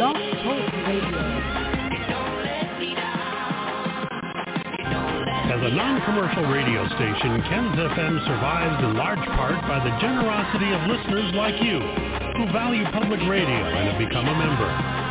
Talk Radio. As a non-commercial radio station, Ken's FM survives in large part by the generosity of listeners like you who value public radio and have become a member.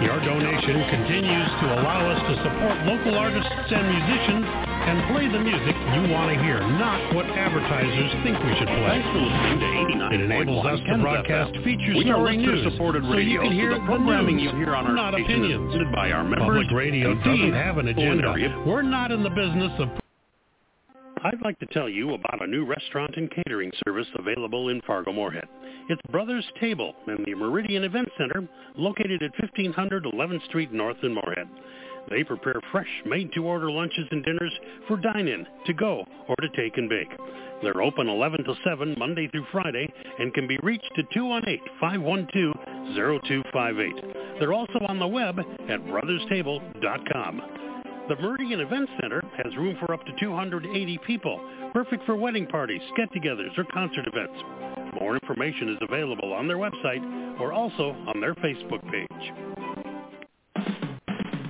Your donation continues to allow us to support local artists and musicians and play the music you want to hear, not what advertisers think we should play. Thanks for listening to 89.1 It enables us to broadcast FM. feature we story news, listener-supported so you can hear so the programming news, you hear on our not opinions. by our members. Public radio doesn't have an agenda. We're not in the business of I'd like to tell you about a new restaurant and catering service available in Fargo Moorhead. It's Brothers Table in the Meridian Event Center, located at 1500 11th Street North in Moorhead. They prepare fresh, made-to-order lunches and dinners for dine-in, to go, or to take and bake. They're open 11 to 7 Monday through Friday and can be reached at 218-512-0258. They're also on the web at brotherstable.com. The Meridian Event Center has room for up to 280 people, perfect for wedding parties, get-togethers, or concert events. More information is available on their website or also on their Facebook page.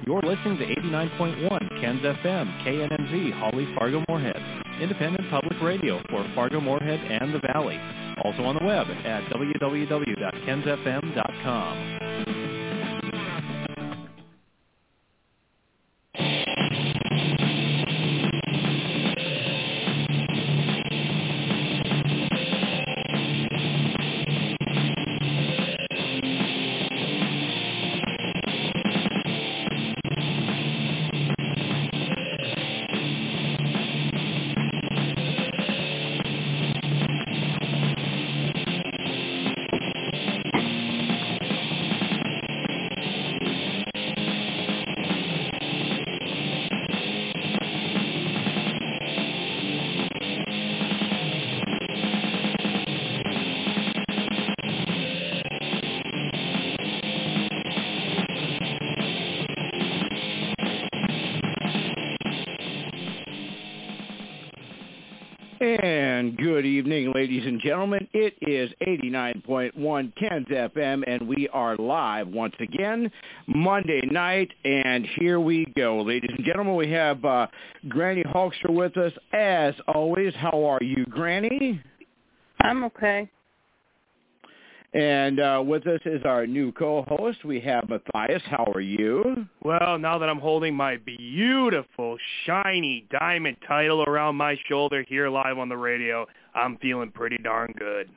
You're listening to 89.1 Ken's FM, KNMZ, Holly Fargo Moorhead. Independent public radio for Fargo Moorhead and the Valley. Also on the web at www.kensfm.com. gentlemen. It is 89.1 Ken's FM, and we are live once again Monday night. And here we go, ladies and gentlemen. We have uh, Granny Hulkster with us, as always. How are you, Granny? I'm okay. And uh, with us is our new co-host. We have Matthias. How are you? Well, now that I'm holding my beautiful, shiny diamond title around my shoulder here live on the radio, I'm feeling pretty darn good.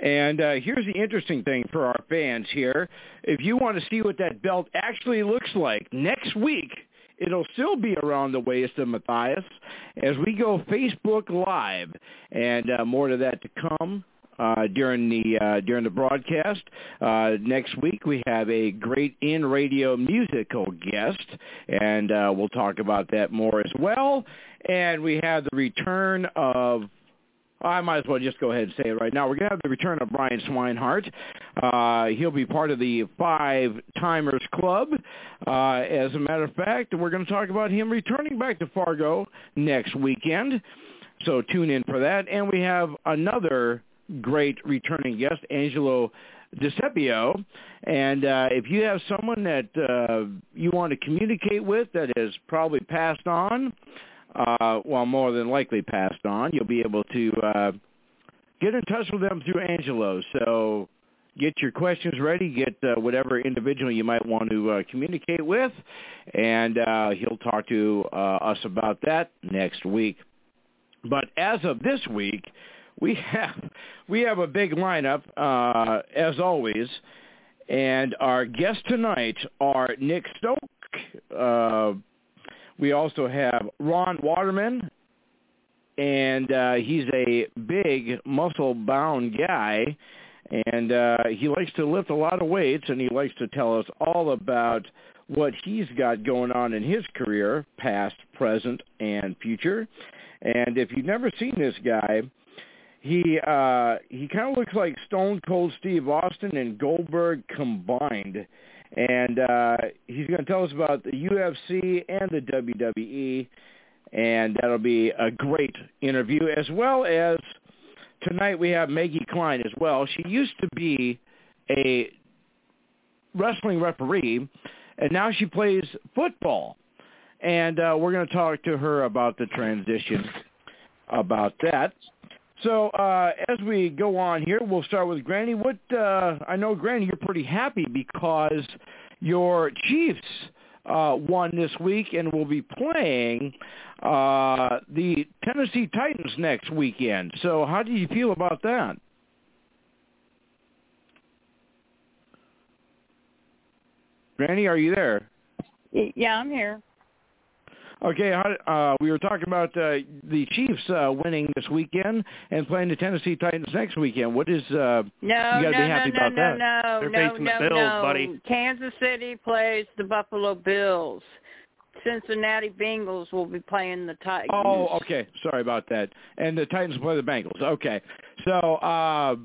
And uh, here's the interesting thing for our fans here. If you want to see what that belt actually looks like, next week it'll still be around the waist of Matthias as we go Facebook Live. And uh, more to that to come. Uh, during the uh, during the broadcast. Uh, next week we have a great in radio musical guest, and uh, we'll talk about that more as well. And we have the return of I might as well just go ahead and say it right now. We're going to have the return of Brian Swinehart. Uh, he'll be part of the Five Timers Club. Uh, as a matter of fact, we're going to talk about him returning back to Fargo next weekend. So tune in for that. And we have another great returning guest, Angelo DeCepio. And uh, if you have someone that uh, you want to communicate with that has probably passed on, uh, more than likely passed on, you'll be able to uh, get in touch with them through Angelo. So get your questions ready. Get uh, whatever individual you might want to uh, communicate with, and uh, he'll talk to uh, us about that next week. But as of this week, we have we have a big lineup uh, as always, and our guests tonight are Nick Stoke. Uh, we also have Ron Waterman, and uh, he's a big muscle-bound guy, and uh, he likes to lift a lot of weights, and he likes to tell us all about what he's got going on in his career, past, present, and future. And if you've never seen this guy, he uh he kind of looks like Stone Cold Steve Austin and Goldberg combined. And uh he's going to tell us about the UFC and the WWE and that'll be a great interview as well as tonight we have Maggie Klein as well. She used to be a wrestling referee, and now she plays football. And uh, we're going to talk to her about the transition about that. So uh, as we go on here, we'll start with Granny. What uh, I know, Granny, you're pretty happy because your Chiefs uh, won this week and will be playing uh, the Tennessee Titans next weekend. So how do you feel about that? Granny, are you there? Yeah, I'm here. Okay, uh, we were talking about uh, the Chiefs uh, winning this weekend and playing the Tennessee Titans next weekend. What is uh, no, you got to no, be happy no, about no, that? no, They're no, facing no, the Bills, no. buddy. Kansas City plays the Buffalo Bills. Cincinnati Bengals will be playing the Titans. Oh, okay. Sorry about that. And the Titans play the Bengals. Okay, so uh,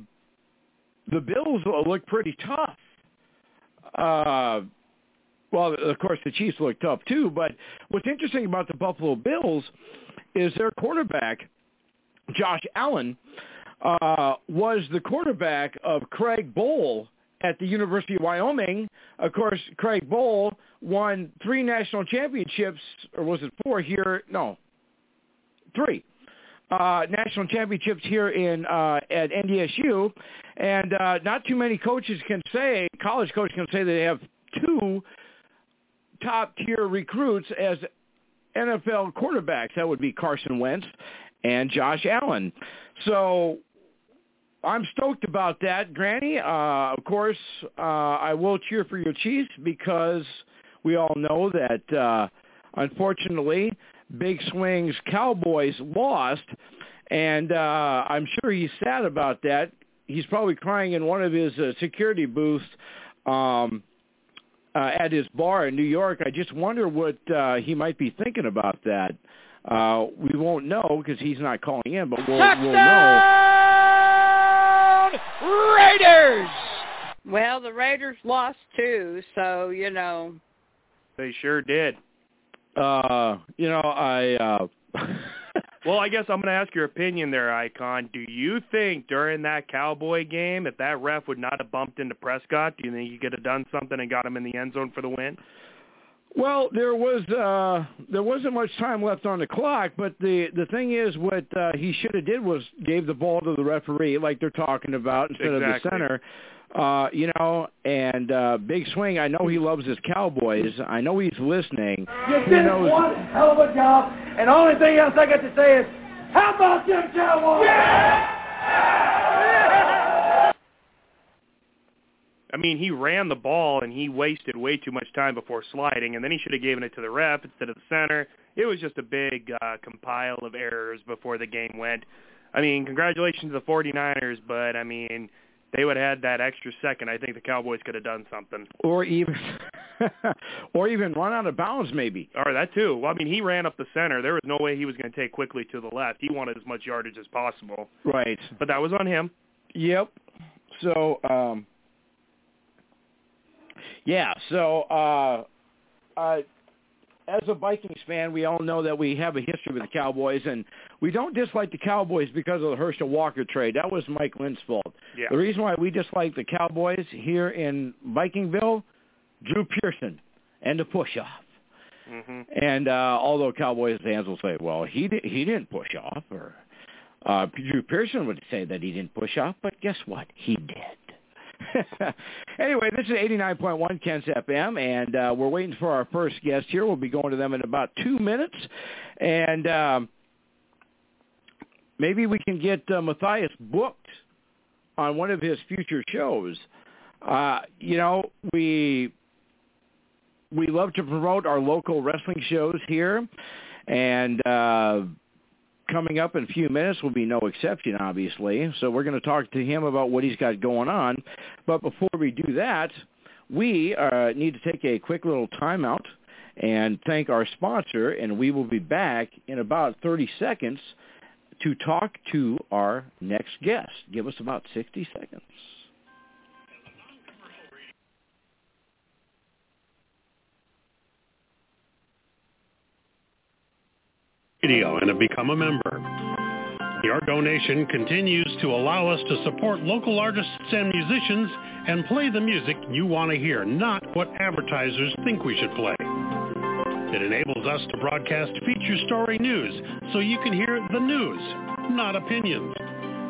the Bills look pretty tough. Uh, well, of course, the Chiefs look tough too. But what's interesting about the Buffalo Bills is their quarterback, Josh Allen, uh, was the quarterback of Craig Bohl at the University of Wyoming. Of course, Craig Bohl won three national championships, or was it four here? No, three uh, national championships here in uh, at NDSU, and uh, not too many coaches can say, college coaches can say they have two top tier recruits as NFL quarterbacks. That would be Carson Wentz and Josh Allen. So I'm stoked about that, Granny. Uh, of course, uh, I will cheer for your Chiefs because we all know that, uh, unfortunately, Big Swing's Cowboys lost, and uh, I'm sure he's sad about that. He's probably crying in one of his uh, security booths um, uh, at his bar in New York. I just wonder what uh, he might be thinking about that. Uh, we won't know because he's not calling in, but we'll, we'll know. Raiders! Well, the Raiders lost too, so you know. They sure did. Uh, you know, I. Uh, Well, I guess I'm going to ask your opinion there, Icon. Do you think during that Cowboy game, if that ref would not have bumped into Prescott, do you think he could have done something and got him in the end zone for the win? Well, there was uh there wasn't much time left on the clock, but the the thing is, what uh, he should have did was gave the ball to the referee, like they're talking about, instead of the center. Uh, you know, and uh, Big Swing. I know he loves his Cowboys. I know he's listening. You He did knows- one hell of a job, and the only thing else I got to say is, how about them Cowboys? I mean, he ran the ball and he wasted way too much time before sliding, and then he should have given it to the ref instead of the center. It was just a big uh, compile of errors before the game went. I mean, congratulations to the 49ers, but I mean, they would have had that extra second. I think the Cowboys could have done something. or even, or even run out of bounds, maybe. Or that too. Well, I mean, he ran up the center. There was no way he was going to take quickly to the left. He wanted as much yardage as possible, Right. but that was on him. Yep. So, um, yeah. So, uh, uh, as a Vikings fan, we all know that we have a history with the Cowboys, and we don't dislike the Cowboys because of the Herschel Walker trade. That was Mike Lynn's fault. Yeah. The reason why we dislike the Cowboys here in Vikingville, Drew Pearson and the push-off. hmm And uh, although Cowboys fans will say, well, he di- he didn't push off, or uh, Drew Pearson would say that he didn't push off, but guess what? He did. anyway, this is 89.1 Kens FM, and uh, we're waiting for our first guest here. We'll be going to them in about two minutes, and um, maybe we can get uh, Matthias booked on one of his future shows. Uh, you know, we we love to promote our local wrestling shows here, and uh, coming up in a few minutes will be no exception, obviously. So we're going to talk to him about what he's got going on. But before we do that, we uh, need to take a quick little timeout and thank our sponsor, and we will be back in about 30 seconds to talk to our next guest. Give us about 60 seconds. Radio and have become a member. Your donation continues to allow us to support local artists and musicians and play the music you want to hear, not what advertisers think we should play. It enables us to broadcast feature story news so you can hear the news, not opinions.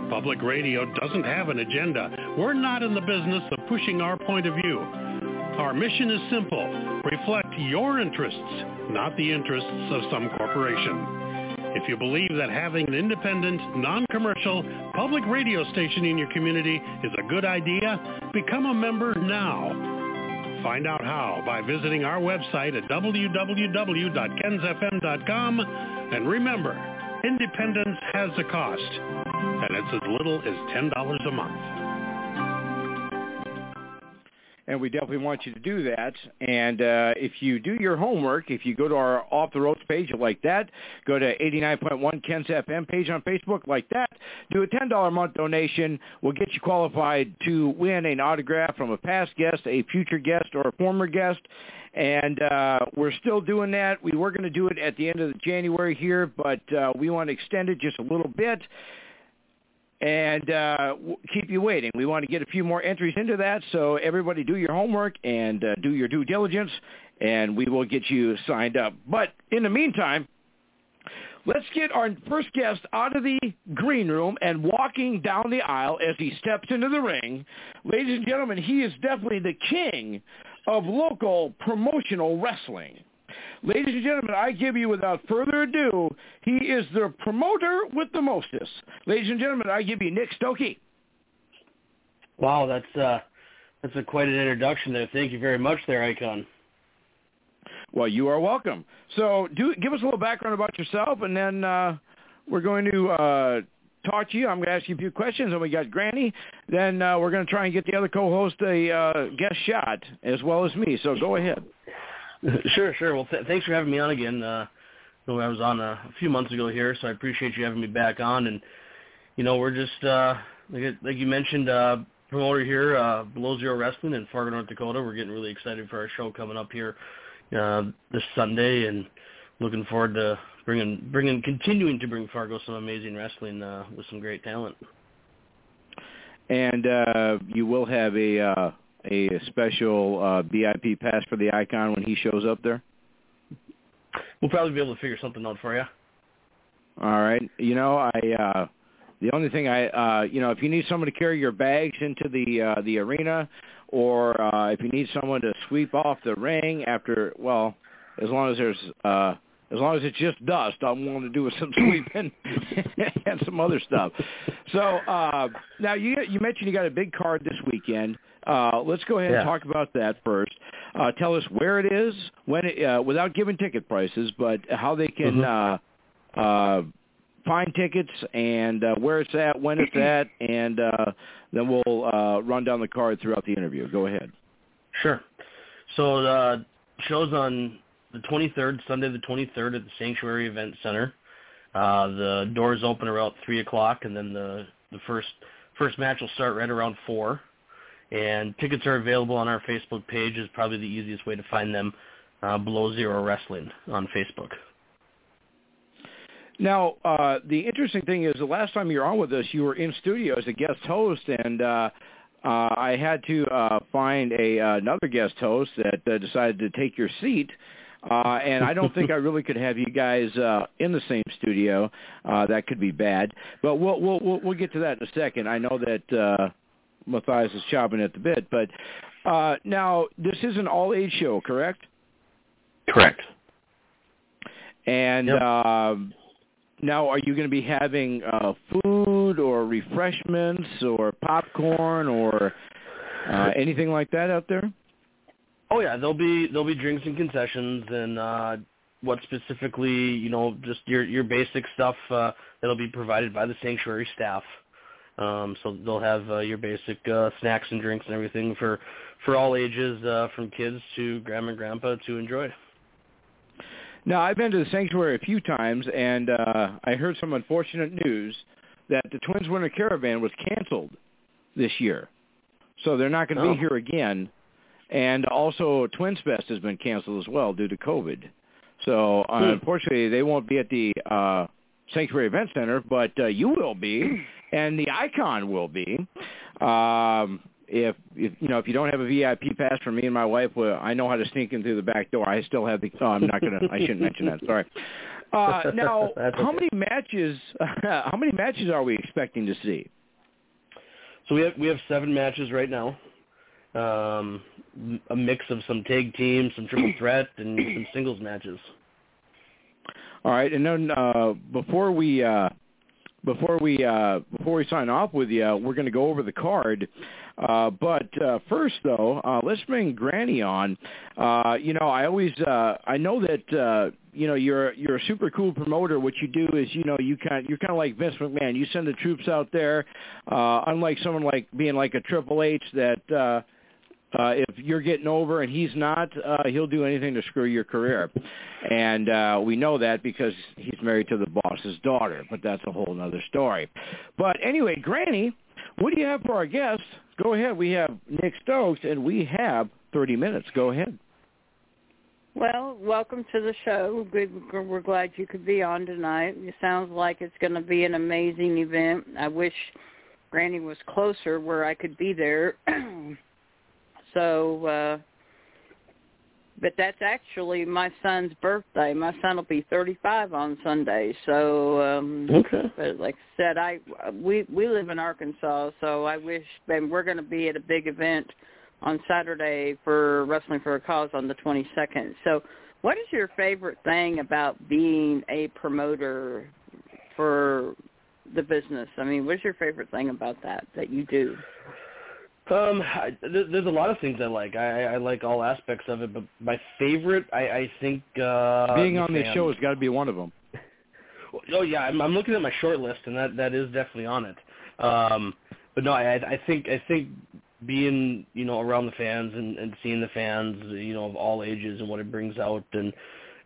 Public radio doesn't have an agenda. We're not in the business of pushing our point of view. Our mission is simple. Reflect your interests, not the interests of some corporation. If you believe that having an independent, non-commercial, public radio station in your community is a good idea, become a member now. Find out how by visiting our website at www.kensfm.com. And remember, independence has a cost, and it's as little as $10 a month and we definitely want you to do that. And uh, if you do your homework, if you go to our Off the Ropes page like that, go to 89.1 Ken's FM page on Facebook like that, do a $10 a month donation. We'll get you qualified to win an autograph from a past guest, a future guest, or a former guest. And uh, we're still doing that. We were going to do it at the end of January here, but uh, we want to extend it just a little bit and uh, keep you waiting. We want to get a few more entries into that, so everybody do your homework and uh, do your due diligence, and we will get you signed up. But in the meantime, let's get our first guest out of the green room and walking down the aisle as he steps into the ring. Ladies and gentlemen, he is definitely the king of local promotional wrestling. Ladies and gentlemen, I give you without further ado, he is the promoter with the mostest. Ladies and gentlemen, I give you Nick Stokey. Wow, that's uh that's a quite an introduction there. Thank you very much there, Icon. Well, you are welcome. So, do give us a little background about yourself, and then uh, we're going to uh, talk to you. I'm going to ask you a few questions, and we got Granny. Then uh, we're going to try and get the other co-host a uh, guest shot as well as me. So, go ahead. sure, sure. Well, th- thanks for having me on again. Uh, I was on a, a few months ago here, so I appreciate you having me back on. And you know, we're just uh, like like you mentioned, uh, promoter here, uh, Below Zero Wrestling in Fargo, North Dakota. We're getting really excited for our show coming up here uh, this Sunday, and looking forward to bringing bringing continuing to bring Fargo some amazing wrestling uh, with some great talent. And uh, you will have a uh, a special uh, VIP pass for the icon when he shows up there? We'll probably be able to figure something out for you. All right. You know, I uh the only thing I uh you know, if you need someone to carry your bags into the uh the arena or uh if you need someone to sweep off the ring after well, as long as there's uh as long as it's just dust, I'm willing to do with some sweeping and some other stuff. So uh now you you mentioned you got a big card this weekend. Uh, let's go ahead yeah. and talk about that first. Uh, tell us where it is, when it, uh, without giving ticket prices, but how they can mm-hmm. uh, uh, find tickets and uh, where it's at, when it's at, and uh, then we'll uh, run down the card throughout the interview. Go ahead. Sure. So the show's on the 23rd, Sunday the 23rd at the Sanctuary Event Center. Uh, the doors open around three o'clock, and then the the first first match will start right around four. And tickets are available on our Facebook page. is probably the easiest way to find them. Uh, Below Zero Wrestling on Facebook. Now, uh, the interesting thing is, the last time you were on with us, you were in studio as a guest host, and uh, uh, I had to uh, find a another guest host that uh, decided to take your seat. Uh, and I don't think I really could have you guys uh, in the same studio. Uh, that could be bad, but we'll we'll we'll, we'll get to that in a second. I know that Matthias is chopping at the bit. But uh, now this is an all-age show, correct? Correct. And yep. uh, now, are you going to be having uh, food or refreshments or popcorn or uh, anything like that out there? Oh yeah, there'll be there'll be drinks and concessions and uh, what specifically, you know, just your your basic stuff uh, that'll be provided by the sanctuary staff. Um, so they'll have uh, your basic uh, snacks and drinks and everything for for all ages, uh, from kids to grandma and grandpa to enjoy. Now I've been to the sanctuary a few times, and uh, I heard some unfortunate news that the Twins Winter Caravan was canceled this year, so they're not going to oh. be here again. And also, Twins Fest has been canceled as well due to COVID. So uh, hmm. unfortunately, they won't be at the uh, Sanctuary Event Center, but uh, you will be, and the Icon will be. Um, if, if you know if you don't have a VIP pass for me and my wife, well, I know how to sneak in through the back door. I still have the. Oh, I'm not gonna. I shouldn't mention that. Sorry. Uh, now, how many matches? how many matches are we expecting to see? So we have we have seven matches right now. Um, a mix of some tag teams, some triple threat, and some singles matches. All right, and then uh, before we uh, before we uh, before we sign off with you, we're going to go over the card. Uh, but uh, first, though, uh, let's bring Granny on. Uh, you know, I always uh, I know that uh, you know you're you're a super cool promoter. What you do is you know you kind you're kind of like Vince McMahon. You send the troops out there. Uh, unlike someone like being like a Triple H that. Uh, uh, if you're getting over and he's not, uh, he'll do anything to screw your career. And uh, we know that because he's married to the boss's daughter, but that's a whole other story. But anyway, Granny, what do you have for our guests? Go ahead. We have Nick Stokes, and we have 30 minutes. Go ahead. Well, welcome to the show. We're glad you could be on tonight. It sounds like it's going to be an amazing event. I wish Granny was closer where I could be there. So, uh, but that's actually my son's birthday. My son will be 35 on Sunday. So, um, okay. But like I said, I we we live in Arkansas, so I wish. And we're going to be at a big event on Saturday for Wrestling for a Cause on the 22nd. So, what is your favorite thing about being a promoter for the business? I mean, what's your favorite thing about that that you do? Um, I, there's a lot of things I like. I, I like all aspects of it, but my favorite, I, I think, uh, being on the this show has got to be one of them. Oh yeah, I'm, I'm looking at my short list, and that that is definitely on it. Um, but no, I, I think I think being you know around the fans and, and seeing the fans, you know, of all ages and what it brings out, and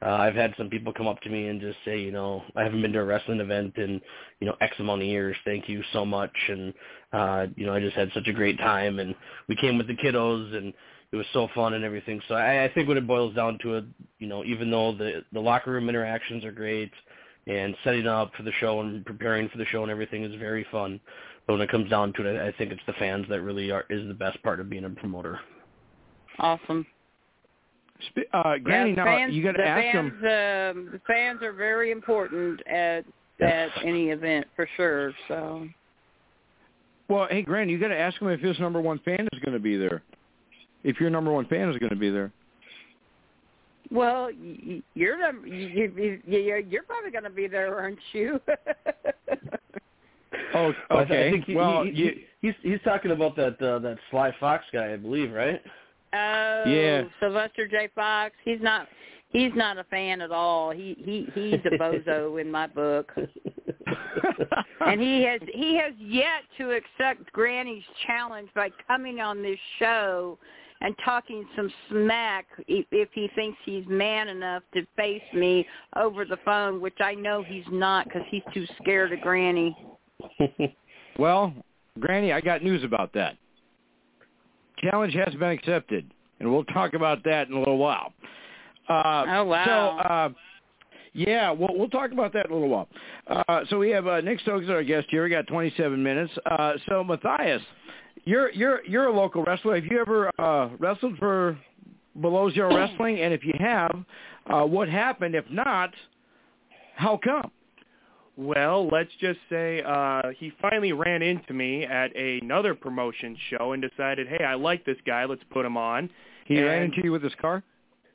uh, I've had some people come up to me and just say, you know, I haven't been to a wrestling event in, you know, X amount of years. Thank you so much. And, uh, you know, I just had such a great time. And we came with the kiddos and it was so fun and everything. So I, I think when it boils down to it, you know, even though the, the locker room interactions are great and setting up for the show and preparing for the show and everything is very fun. But when it comes down to it, I think it's the fans that really are, is the best part of being a promoter. Awesome. Uh, Granny, now fans, you got to ask fans, them. Um, the fans are very important at at any event for sure. So. Well, hey, Granny, you got to ask him if his number one fan is going to be there. If your number one fan is going to be there. Well, you're you, you, you're probably going to be there, aren't you? oh, okay. Well, I think he, well, he, you, he's he's talking about that uh, that Sly Fox guy, I believe, right? Oh, yeah. Sylvester J. Fox. He's not. He's not a fan at all. He he he's a bozo in my book. and he has he has yet to accept Granny's challenge by coming on this show and talking some smack if he thinks he's man enough to face me over the phone, which I know he's not because he's too scared of Granny. well, Granny, I got news about that. Challenge has been accepted, and we'll talk about that in a little while. Uh, oh wow! So, uh, yeah, we'll we'll talk about that in a little while. Uh, so we have uh, Nick Stokes our guest here. We got 27 minutes. Uh, so Matthias, you're you're you're a local wrestler. Have you ever uh, wrestled for Below Zero Wrestling? And if you have, uh, what happened? If not, how come? Well, let's just say uh, he finally ran into me at another promotion show and decided, hey, I like this guy. Let's put him on. He and ran into you with his car?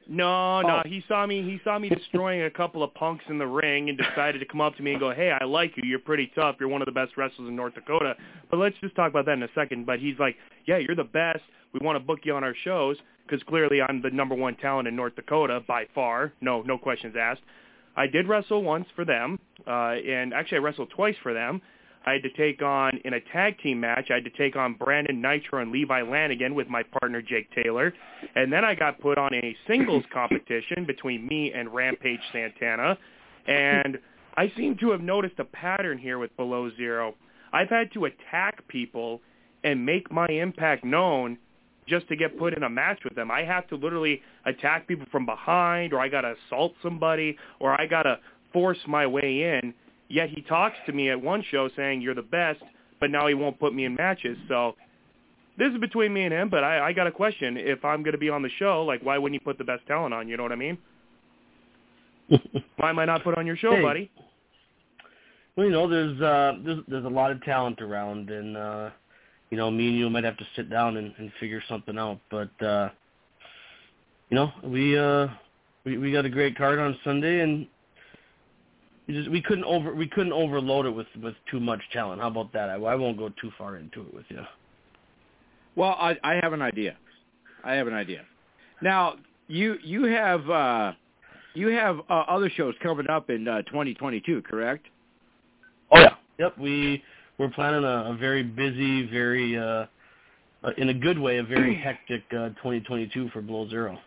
No, no. Oh. He saw me. He saw me destroying a couple of punks in the ring, and decided to come up to me and go, "Hey, I like you. You're pretty tough. You're one of the best wrestlers in North Dakota." But let's just talk about that in a second. But he's like, "Yeah, you're the best. We want to book you on our shows because clearly I'm the number one talent in North Dakota by far. No, no questions asked." I did wrestle once for them, uh, and actually I wrestled twice for them. I had to take on, in a tag team match, I had to take on Brandon Nitro and Levi Lanigan with my partner Jake Taylor. And then I got put on a singles competition between me and Rampage Santana. And I seem to have noticed a pattern here with Below Zero. I've had to attack people and make my impact known just to get put in a match with them. I have to literally attack people from behind or I got to assault somebody or I got to force my way in Yet he talks to me at one show saying you're the best, but now he won't put me in matches. So this is between me and him. But I, I got a question: if I'm going to be on the show, like why wouldn't you put the best talent on? You know what I mean? why am I not put on your show, Hey. buddy? Well, you know, there's uh there's there's a lot of talent around and uh you know, me and you might have to sit down and, and figure something out. But uh you know, we uh we we got a great card on Sunday and we just we couldn't over we couldn't overload it with with too much talent. How about that? I, I won't go too far into it with you. Well, I, I have an idea. I have an idea. Now, you you have uh, you have uh, other shows coming up in uh, 2022, correct? Oh yeah. Yep, we we're planning a, a very busy, very uh uh, in a good way, a very hectic uh 2022 for Below Zero.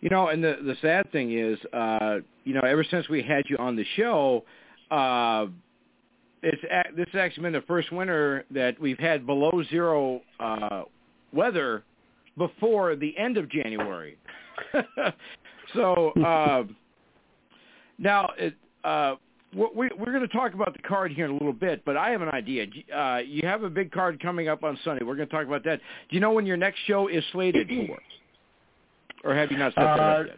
You know, and the the sad thing is, uh, you know, ever since we had you on the show, uh, it's this has actually been the first winter that we've had below zero uh, weather before the end of January. so uh, now it. Uh, we're going to talk about the card here in a little bit, but I have an idea. Uh, you have a big card coming up on Sunday. We're going to talk about that. Do you know when your next show is slated for? Or have you not set that Uh, up yet?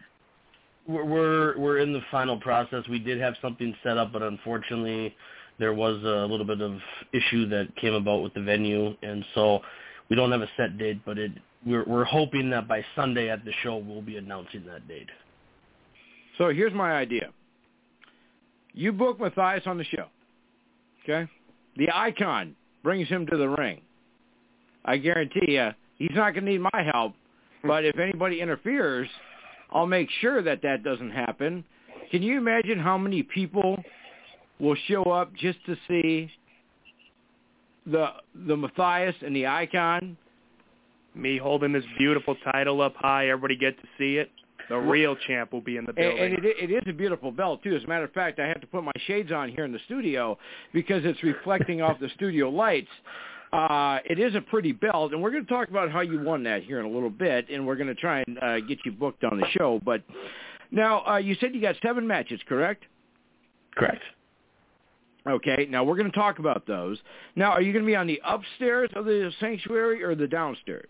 We're we're we're in the final process. We did have something set up, but unfortunately, there was a little bit of issue that came about with the venue, and so we don't have a set date. But it we're we're hoping that by Sunday at the show we'll be announcing that date. So here's my idea. You book Matthias on the show. Okay? The icon brings him to the ring. I guarantee you, he's not going to need my help. But if anybody interferes, I'll make sure that that doesn't happen. Can you imagine how many people will show up just to see the the Matthias and the icon? Me holding this beautiful title up high, everybody get to see it. The real champ will be in the And, building. and it, it is a beautiful belt too. As a matter of fact, I have to put my shades on here in the studio because it's reflecting off the studio lights. Uh, it is a pretty belt, and we're going to talk about how you won that here in a little bit, and we're going to try and uh, get you booked on the show. But now, uh, you said you got seven matches, correct? Correct. Okay. Now we're going to talk about those. Now, are you going to be on the upstairs of the sanctuary or the downstairs?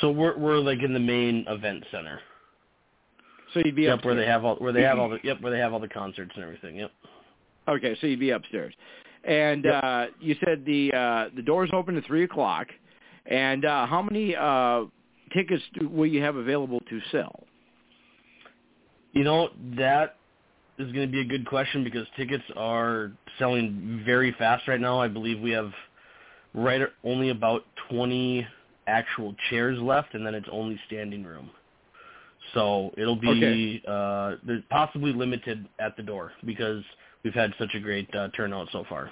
So we're we're like in the main event center. So you'd be yep, upstairs. where they have all where they have all the yep where they have all the concerts and everything. Yep. Okay, so you'd be upstairs. And Yep. uh, you said the uh, the doors open at three o'clock. And uh, how many uh, tickets do, will you have available to sell? You know, that is going to be a good question because tickets are selling very fast right now. I believe we have right only about 20 actual chairs left, and then it's only standing room. So it'll be Okay. uh, possibly limited at the door because we've had such a great uh, turnout so far.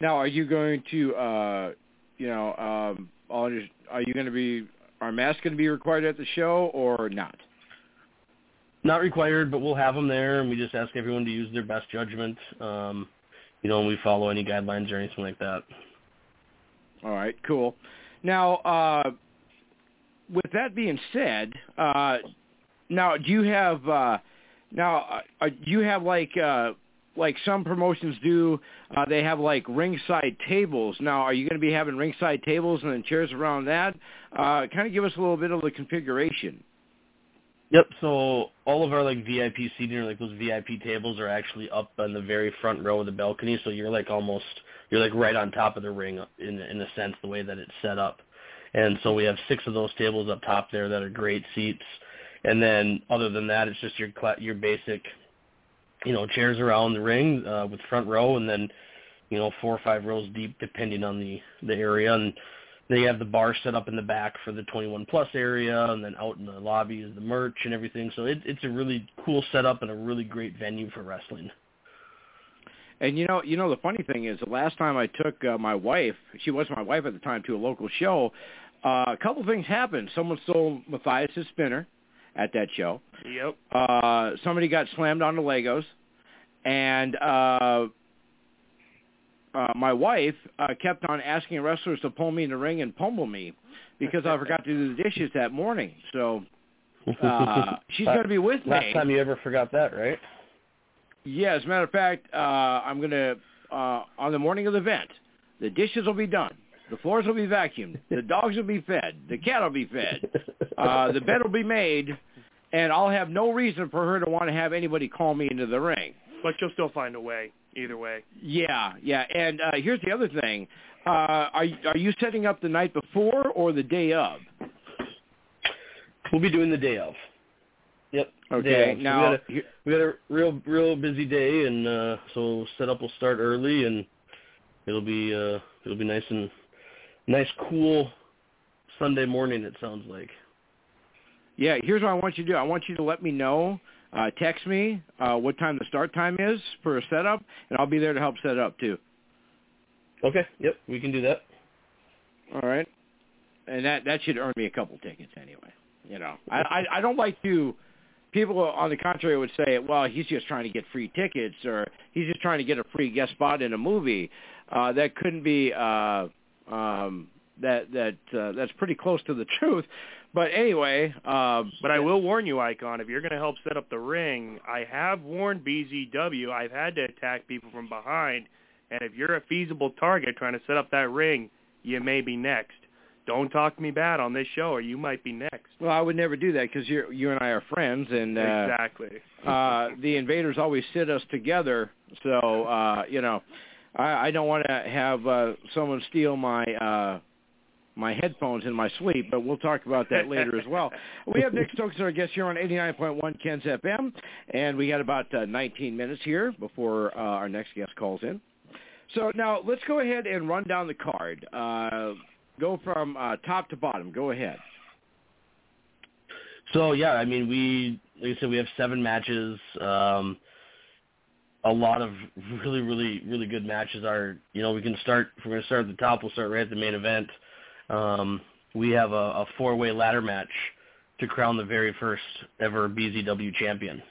Now, are you going to, uh, you know, um, all your- are you going to be, are masks going to be required at the show or not? Not required, but we'll have them there, and we just ask everyone to use their best judgment. Um, you know, and we follow any guidelines or anything like that. All right, cool. Now, uh, with that being said, uh, now do you have uh, now uh, uh, do you have like uh, like some promotions do? Uh, they have like ringside tables. Now, are you going to be having ringside tables and then chairs around that? Uh, kind of give us a little bit of the configuration. Yep. So all of our like VIP seating or like those VIP tables are actually up on the very front row of the balcony. So you're like almost you're like right on top of the ring in in a sense the way that it's set up. And so we have six of those tables up top there that are great seats. And then other than that, it's just your your basic, you know, chairs around the ring uh, with front row, and then you know four or five rows deep depending on the the area. And they have the bar set up in the back for the 21 plus area, and then out in the lobby is the merch and everything. So it, it's a really cool setup and a really great venue for wrestling. And you know, you know, the funny thing is, the last time I took uh, my wife, she was my wife at the time, to a local show. Uh, a couple things happened. Someone stole Matthias' spinner at that show. Yep. Uh, somebody got slammed on the Legos, and uh, uh, my wife uh, kept on asking wrestlers to pull me in the ring and pummel me because I forgot to do the dishes that morning. So uh, she's going to be with Last me. Last time you ever forgot that, right? Yeah, as a matter of fact, uh, I'm going to, uh, on the morning of the event, the dishes will be done. The floors will be vacuumed. The dogs will be fed. The cat will be fed. Uh, the bed will be made. And I'll have no reason for her to want to have anybody call me into the ring. But you'll still find a way, either way. Yeah, yeah. And uh, here's the other thing. Uh, are, are you setting up the night before or the day of? We'll be doing the day of. Yep. Okay. Day of. Now, we, got a, we got a real, real busy day, and uh, so setup will start early, and it'll be, uh, it'll be nice and nice, cool Sunday morning. It sounds like. Yeah, here's what I want you to do. I want you to let me know, uh, text me uh, what time the start time is for a setup, and I'll be there to help set it up too. Okay. Yep. We can do that. All right, and that that should earn me a couple tickets anyway. You know, I I, I don't like to. People on the contrary would say, well, he's just trying to get free tickets, or he's just trying to get a free guest spot in a movie. Uh, that couldn't be. Uh, um, that that uh, that's pretty close to the truth. But anyway, uh, But I will warn you, Icon, if you're going to help set up the ring, I have warned BZW. I've had to attack people from behind, and if you're a feasible target trying to set up that ring, you may be next. Don't talk to me bad on this show, or you might be next. Well, I would never do that because you you and I are friends, and uh, exactly. uh, the invaders always sit us together. So uh, you know, I, I don't want to have uh, someone steal my uh, my headphones in my sleep, but we'll talk about that later as well. We have Nick Stokes, our guest here on 89.1 Ken's FM, and we got about uh, 19 minutes here before uh, our next guest calls in. So now let's go ahead and run down the card. Uh, go from uh, top to bottom. Go ahead. So yeah, I mean, we like I said, we have seven matches. Um, a lot of really, really, really good matches are. You know, we can start. If we're going to start at the top, we'll start right at the main event. Um, we have a, a four-way ladder match to crown the very first ever BZW champion.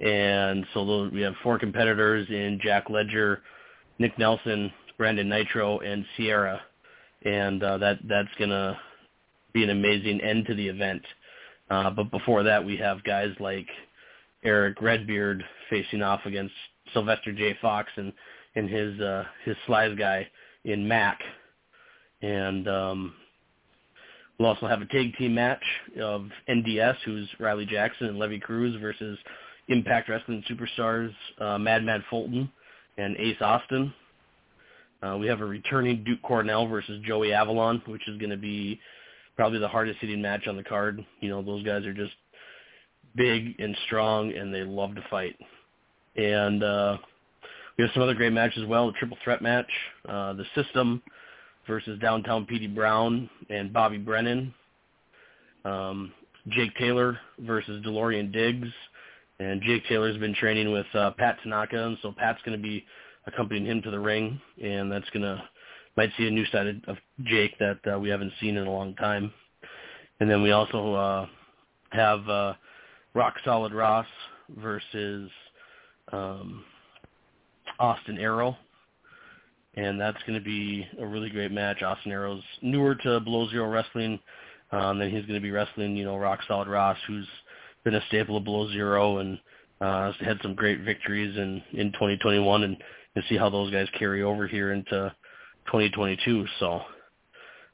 And so we have four competitors in Jack Ledger, Nick Nelson, Brandon Nitro, and Sierra. And uh, that that's gonna be an amazing end to the event. Uh, but before that, we have guys like Eric Redbeard facing off against Sylvester J. Fox and and his uh, his slides guy in Mac. And um, we'll also have a tag team match of NDS, who's Riley Jackson and Levy Cruz versus Impact Wrestling superstars uh, Mad Mad Fulton and Ace Austin. Uh, we have a returning Duke Cornell versus Joey Avalon, which is going to be probably the hardest hitting match on the card. You know, those guys are just big and strong, and they love to fight. And uh, we have some other great matches as well. The triple threat match, uh, the System versus Downtown Petey Brown and Bobby Brennan. Um, Jake Taylor versus DeLorean Diggs. And Jake Taylor's been training with uh, Pat Tanaka, and so Pat's going to be accompanying him to the ring, and that's going to might see a new side of, Jake that uh, we haven't seen in a long time. And then we also uh, have uh, Rock Solid Ross versus um, Austin Arrow, and that's going to be a really great match. Austin Arrow's newer to Below Zero Wrestling, um, then he's going to be wrestling, you know, Rock Solid Ross, who's been a staple of Below Zero and uh, has had some great victories in in 2021, and and see how those guys carry over here into 2022. So,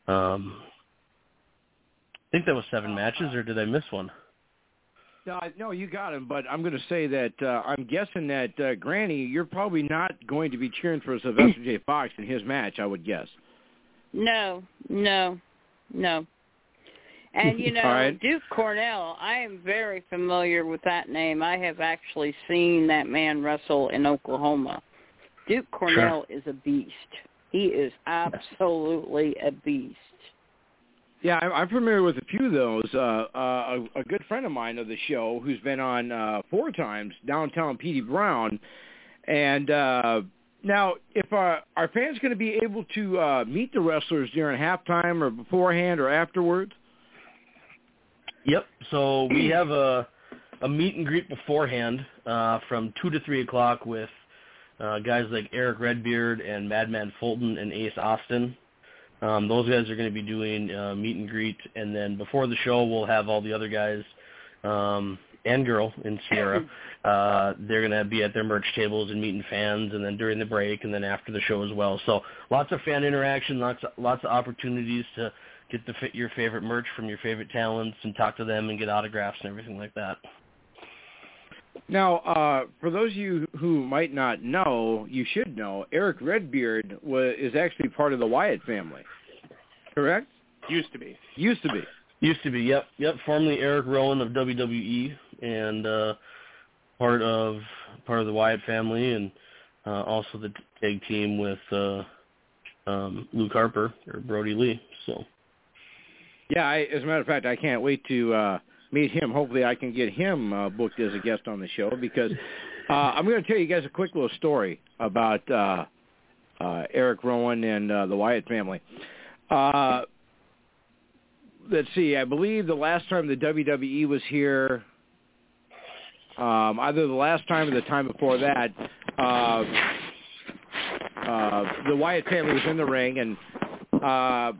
um, I think that was seven matches, or did I miss one? No, I- no, you got him. But I'm going to say that uh, I'm guessing that uh, Granny, you're probably not going to be cheering for Sylvester J. Fox in his match. I would guess. No, no, no. And you know, right. Duke Cornell, I am very familiar with that name. I have actually seen that man wrestle in Oklahoma. Duke Cornell is a beast. He is absolutely a beast. Yeah, I'm, familiar with a few of those. Uh, uh, a, a good friend of mine of the show, who's been on uh, four times, Downtown Petey Brown, and uh, now if our our fans going to be able to uh, meet the wrestlers during halftime or beforehand or afterwards? Yep. So we have a a meet and greet beforehand uh, from two to three o'clock with uh, guys like Erick Redbeard and Madman Fulton and Ace Austin. Um, those guys are going to be doing uh, meet and greet, and then before the show, we'll have all the other guys um, and girl in Sierra. uh, they're going to be at their merch tables and meeting fans, and then during the break, and then after the show as well. So lots of fan interaction, lots of, lots of opportunities to get the your favorite merch from your favorite talents and talk to them and get autographs and everything like that. Now, uh, for those of you who might not know, you should know, Erick Redbeard was, is actually part of the Wyatt family, correct? Used to be. Used to be. Used to be, yep, yep. Formerly Erick Rowan of WWE and uh, part of part of the Wyatt family, and uh, also the tag team with uh, um, Luke Harper or Brodie Lee. So, yeah, I, as a matter of fact, I can't wait to uh, meet him. Hopefully, I can get him uh, booked as a guest on the show because uh, I'm going to tell you guys a quick little story about uh, uh, Erick Rowan and uh, the Wyatt family. Uh, let's see. I believe the last time the WWE was here, um, either the last time or the time before that, uh, uh, the Wyatt family was in the ring, and uh,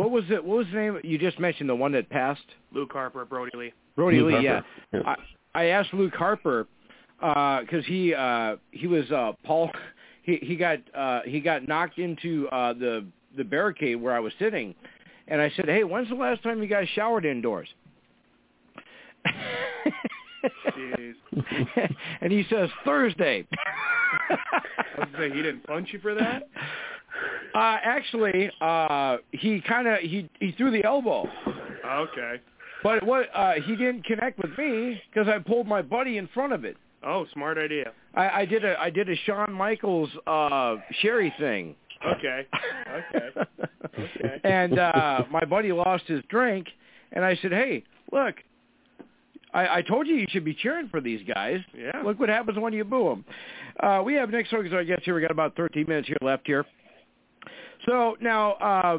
what was it? What was the name you just mentioned? The one that passed? Luke Harper, Brodie Lee. Brodie Luke Lee, Harper. yeah. I, I asked Luke Harper because he uh, he was uh, Paul. He he got uh, he got knocked into uh, the the barricade where I was sitting, and I said, "Hey, when's the last time you guys showered indoors?" And he says Thursday. I was gonna say he didn't punch you for that. Uh, actually, uh, he kind of he he threw the elbow, Okay. but what uh, he didn't connect with me because I pulled my buddy in front of it. Oh, smart idea. I, I did a I did a Shawn Michaels uh, Sherri thing. Okay. Okay. Okay. and uh, my buddy lost his drink, and I said, "Hey, look, I, I told you you should be cheering for these guys. Yeah. Look what happens when you boo them." Uh, we have Stokes as our guest here. We got about 13 minutes here left here. So now, uh,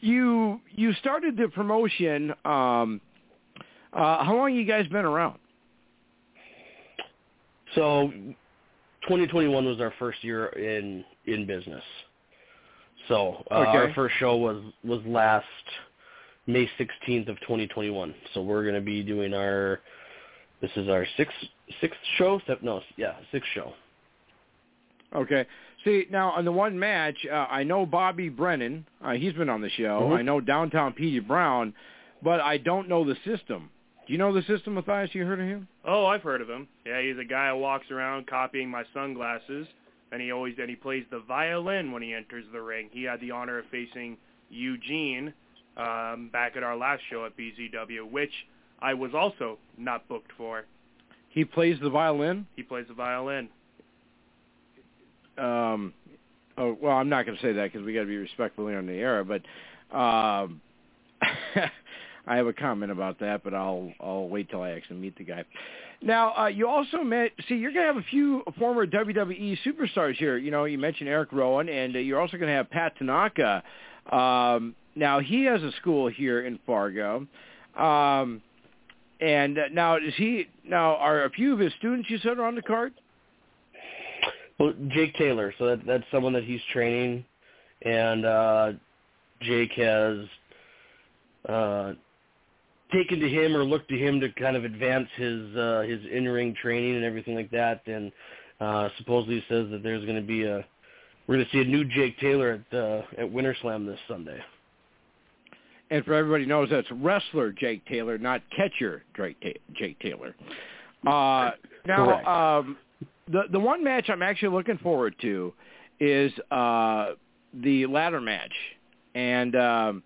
you you started the promotion. Um, uh, how long you guys been around? so 2021 was our first year in in business. So uh, Okay. our first show was was last May 16th of 2021. So we're going to be doing our this is our sixth sixth show. No, yeah, sixth show. Okay. See, now on the one match, uh, I know Bobby Brennan. Uh, he's been on the show. Mhm. I know Downtown Petey Brown, but I don't know the system. Do you know the system, Matthias? You heard of him? Oh, I've heard of him. Yeah, he's a guy who walks around copying my sunglasses, and he always and he plays the violin when he enters the ring. He had the honor of facing Eugene um, back at our last show at BZW, which I was also not booked for. He plays the violin. He plays the violin. Um, oh, well, I'm not going to say that because we got to be respectfully on the air. But um, I have a comment about that, but I'll I'll wait till I actually meet the guy. Now, uh, you also met. See, you're going to have a few former WWE superstars here. You know, you mentioned Erick Rowan, and uh, you're also going to have Pat Tanaka. Um, now, he has a school here in Fargo. Um, and uh, now, is he now are a few of his students you said are on the card? Well, Jake Taylor. So that that's someone that he's training, and uh, Jake has uh, taken to him or looked to him to kind of advance his uh, his in ring training and everything like that. And uh, supposedly says that there's going to be a we're going to see a new Jake Taylor at uh, at Winter Slam this Sunday. And for everybody knows, that's wrestler Jake Taylor, not catcher Drake Ta- Jake Taylor. Uh, now, um, the the one match I'm actually looking forward to is uh, the ladder match, and um,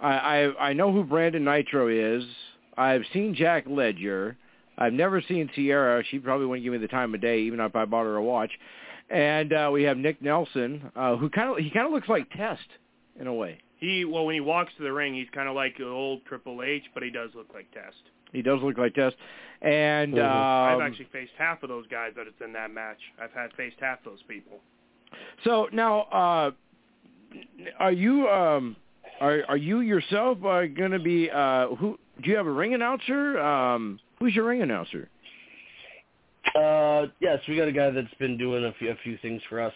I, I I know who Brandon Nitro is. I've seen Jack Ledger. I've never seen Sierra. She probably wouldn't give me the time of day, even if I bought her a watch. And uh, we have Nick Nelson, uh, who kind of he kind of looks like Test in a way. He well, when he walks to the ring, he's kind of like old Triple H, but he does look like Test. He does look like Test. And Mhm. I've um, actually faced half of those guys that it's in that match. I've had faced half those people. so now, uh, are you um, are are you yourself uh, going to be? Uh, who do you have a ring announcer? Um, who's your ring announcer? Uh, yes, we got a guy that's been doing a few a few things for us.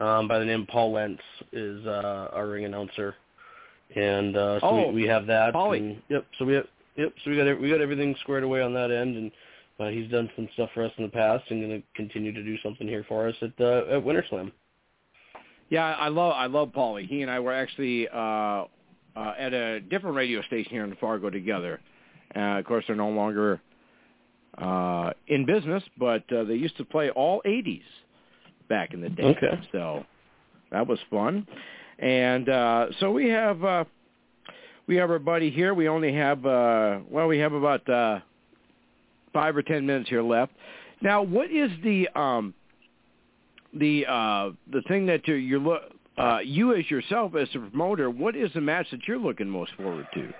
Um, by the name of Paul Lentz is uh, our ring announcer, and uh, so Oh, we, we have that. Paulie. and- yep. So we have Yep. So we got we got everything squared away on that end, and uh, he's done some stuff for us in the past, and going to continue to do something here for us at uh, at Winter Slam. Yeah, I love I love Paulie. He and I were actually uh, uh, at a different radio station here in Fargo together. Uh, of course, they're no longer uh, in business, but uh, they used to play all 80s back in the day. Okay. So that was fun. And uh, so we have uh, we have our buddy here. We only have uh, well, we have about uh, five or ten minutes here left. Now, what is the um, the uh, the thing that you're, you're uh, you as yourself as a promoter? What is the match that you're looking most forward to?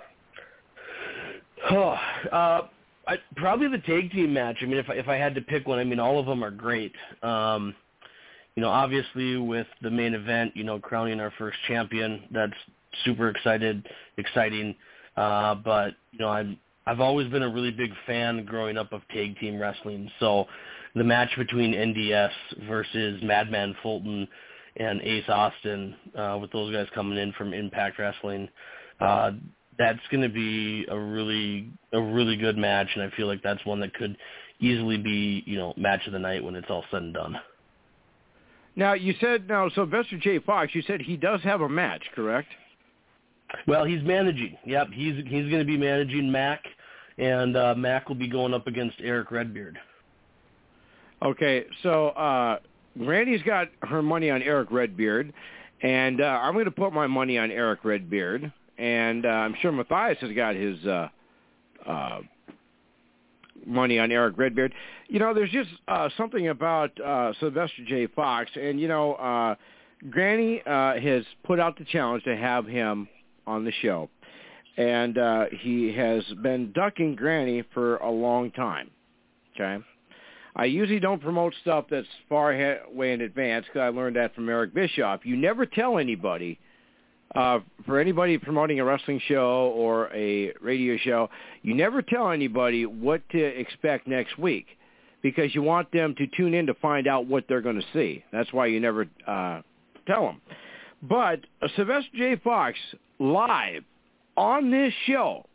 Oh, uh, I, probably the tag team match. I mean, if I, if I had to pick one, I mean, all of them are great. Um, you know, obviously with the main event, you know, crowning our first champion, that's super excited, exciting. Uh, but you know, I'm I've always been a really big fan growing up of tag team wrestling. So the match between NDS versus Madman Fulton and Ace Austin, uh, with those guys coming in from Impact Wrestling, uh, that's going to be a really a really good match, and I feel like that's one that could easily be you know match of the night when it's all said and done. Now you said now Sylvester J. Fox. You said he does have a match, correct? Well, he's managing. Yep, he's he's going to be managing Mac, and uh, Mac will be going up against Erick Redbeard. Okay, so uh, Randy's got her money on Erick Redbeard, and uh, I'm going to put my money on Erick Redbeard, and uh, I'm sure Matthias has got his uh, uh, money on Eric Redbeard. You know, there's just uh, something about uh, Sylvester J. Fox, and you know, uh, Granny uh, has put out the challenge to have him on the show, and uh, he has been ducking Granny for a long time. Okay. I usually don't promote stuff that's far ahead, way in advance because I learned that from Eric Bischoff. You never tell anybody, uh, for anybody promoting a wrestling show or a radio show, you never tell anybody what to expect next week because you want them to tune in to find out what they're going to see. That's why you never uh, tell them. But uh, Sylvester J. Fox live on this show,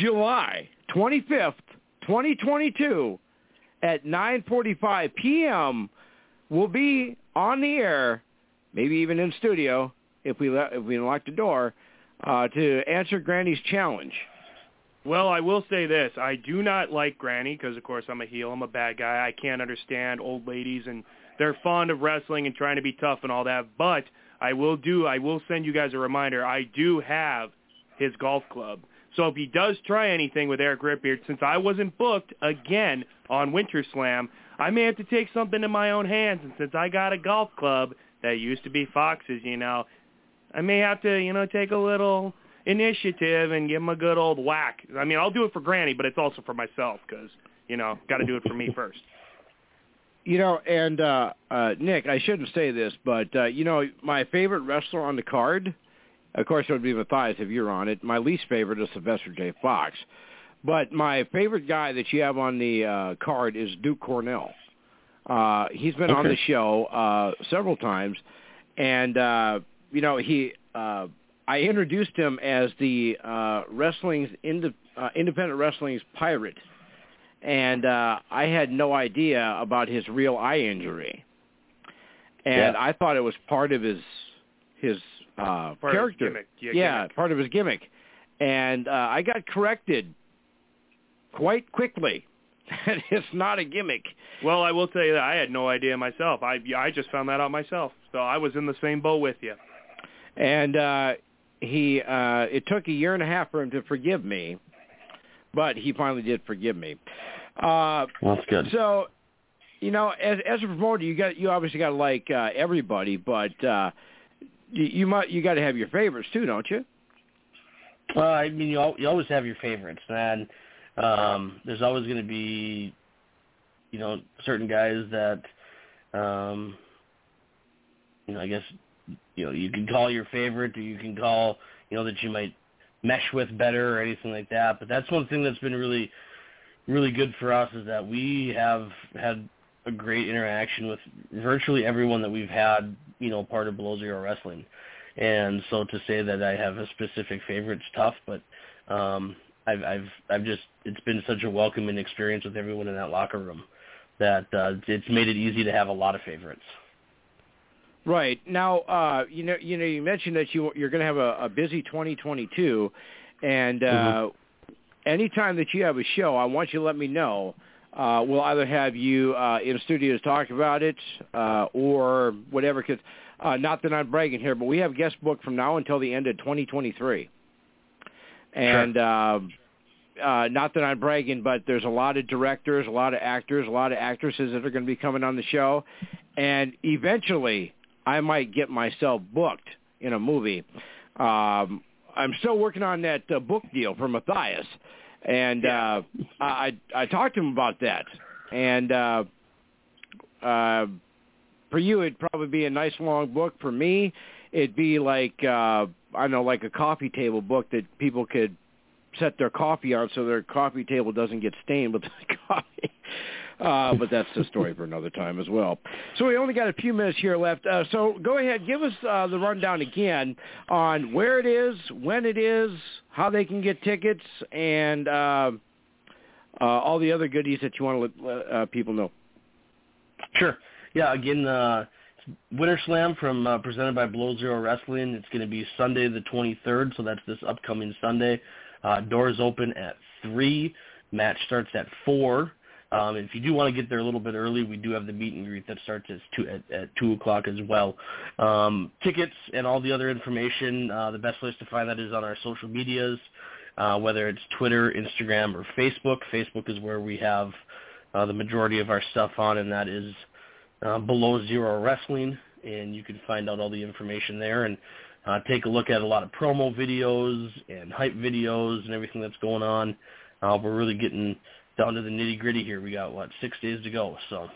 July 25th, 2022 at 9:45 p.m. will be on the air, maybe even in studio if we let, if we lock the door uh, to answer Granny's challenge. Well, I will say this: I do not like Granny because, of course, I'm a heel. I'm a bad guy. I can't understand old ladies, and they're fond of wrestling and trying to be tough and all that. But I will do. I will send you guys a reminder. I do have his golf club. So if he does try anything with Erick Redbeard, since I wasn't booked again on Winter Slam, I may have to take something in my own hands. And since I got a golf club that used to be Fox's, you know, I may have to, you know, take a little initiative and give him a good old whack. I mean, I'll do it for Granny, but it's also for myself because, you know, got to do it for me first. You know, and uh, uh, Nick, I shouldn't say this, but uh, you know, my favorite wrestler on the card of course, it would be Matthias if you're on it. My least favorite is Sylvester J. Fox. But my favorite guy that you have on the uh, card is Duke Cornell. Uh, he's been Okay. on the show uh, several times, and uh, you know he. Uh, I introduced him as the uh, wrestling's inde- uh, independent wrestling's pirate, and uh, I had no idea about his real eye injury, and Yeah. I thought it was part of his his uh, Part his character. gimmick. Yeah, yeah, part of his gimmick, and uh, I got corrected quite quickly. that it's not a gimmick. Well, I will tell you that I had no idea myself. I I just found that out myself. So I was in the same boat with you. and uh he uh it took a year and a half for him to forgive me but he finally did forgive me. Uh Well, that's good. so you know as as a promoter you got you obviously got to like uh everybody but uh you, you might you got to have your favorites too don't you? Well, I mean, you, al- you always have your favorites, and um, there's always going to be, you know, certain guys that, um, you know, I guess, you know, you can call your favorite, or you can call, you know, that you might mesh with better or anything like that. But that's one thing that's been really, really good for us is that we have had a great interaction with virtually everyone that we've had, you know, part of Below Zero Wrestling. And so to say that I have a specific favorite's tough, but um, I've I've I've just it's been such a welcoming experience with everyone in that locker room that uh, it's made it easy to have a lot of favorites. Right now, uh, you know, you know, you mentioned that you you're going to have a, a busy 2022, and uh, mm-hmm. anytime that you have a show, I want you to let me know. Uh, we'll either have you uh, in studio to talk about it, uh, or whatever. Because uh, not that I'm bragging here, but we have guest book from now until the end of 2023. And sure. uh, uh, not that I'm bragging, but there's a lot of directors, a lot of actors, a lot of actresses that are going to be coming on the show, and eventually I might get myself booked in a movie. Um, I'm still working on that uh, book deal for Matthias, and uh, I I talked to him about that, and uh, uh, for you it'd probably be a nice long book. For me, it'd be like uh, I don't know, like a coffee table book that people could set their coffee on so their coffee table doesn't get stained with the coffee. Uh, but that's a story for another time as well. So we only got a few minutes here left. Uh, so go ahead, give us uh, the rundown again on where it is, when it is, how they can get tickets, and uh, uh, all the other goodies that you want to let uh, people know. Sure. Yeah. Again, Winter Slam from uh, presented by Below Zero Wrestling. It's going to be Sunday the 23rd, so that's this upcoming Sunday. Uh, doors open at three. Match starts at four. Um, if you do want to get there a little bit early, we do have the meet and greet that starts at two, at, at 2 o'clock as well. Um, tickets and all the other information, uh, the best place to find that is on our social medias, uh, whether it's Twitter, Instagram, or Facebook. Facebook is where we have uh, the majority of our stuff on, and that is uh, Below Zero Wrestling, and you can find out all the information there and uh, take a look at a lot of promo videos and hype videos and everything that's going on. Uh, we're really getting down to the nitty gritty here. We got what six days to go, so.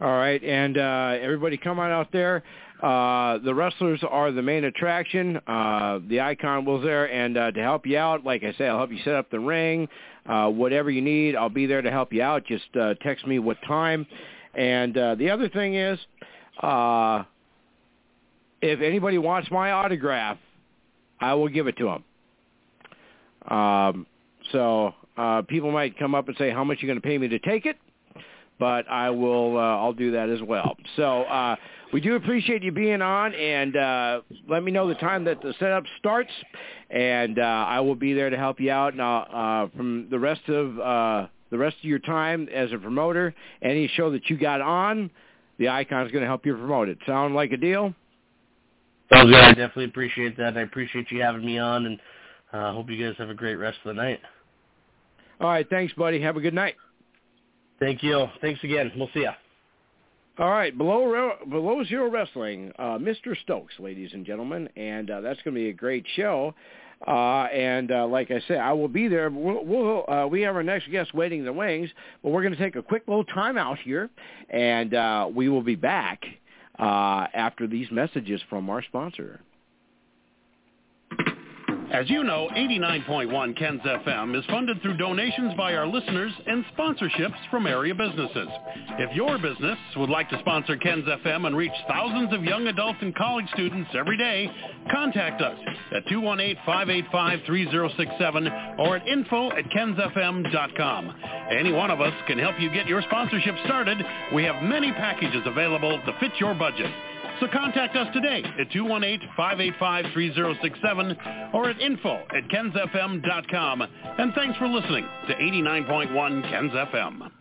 All right, and uh, everybody come on out there. Uh, the wrestlers are the main attraction. Uh, the icon was there, and uh, to help you out, like I said, I'll help you set up the ring. Uh, whatever you need, I'll be there to help you out. Just uh, text me what time. And uh, the other thing is, uh, if anybody wants my autograph, I will give it to them. Um, so uh, people might come up and say, "How much are you going to pay me to take it?" But I will. Uh, I'll do that as well. So uh, we do appreciate you being on, and uh, let me know the time that the setup starts, and uh, I will be there to help you out. Now, uh, from the rest of uh, the rest of your time as a promoter, any show that you got on, the icon is going to help you promote it. Sound like a deal? Sounds good. I definitely appreciate that. I appreciate you having me on, and uh, hope you guys have a great rest of the night. All right. Thanks, buddy. Have a good night. Thank you. Thanks again. We'll see you. All right, below below zero wrestling, uh, Mr. Stokes, ladies and gentlemen, and uh, that's going to be a great show. Uh, and uh, like I said, I will be there. We'll, we'll, uh, we have our next guest waiting in the wings, but we're going to take a quick little timeout here, and uh, we will be back uh, after these messages from our sponsor. As you know, 89.1 KENS FM is funded through donations by our listeners and sponsorships from area businesses. If your business would like to sponsor KENS FM and reach thousands of young adults and college students every day, contact us at 218-585-3067 or at info at kensfm.com. Any one of us can help you get your sponsorship started. We have many packages available to fit your budget. So contact us today at 218-585-3067 or at info at kensfm.com. And thanks for listening to 89.1 KENS FM.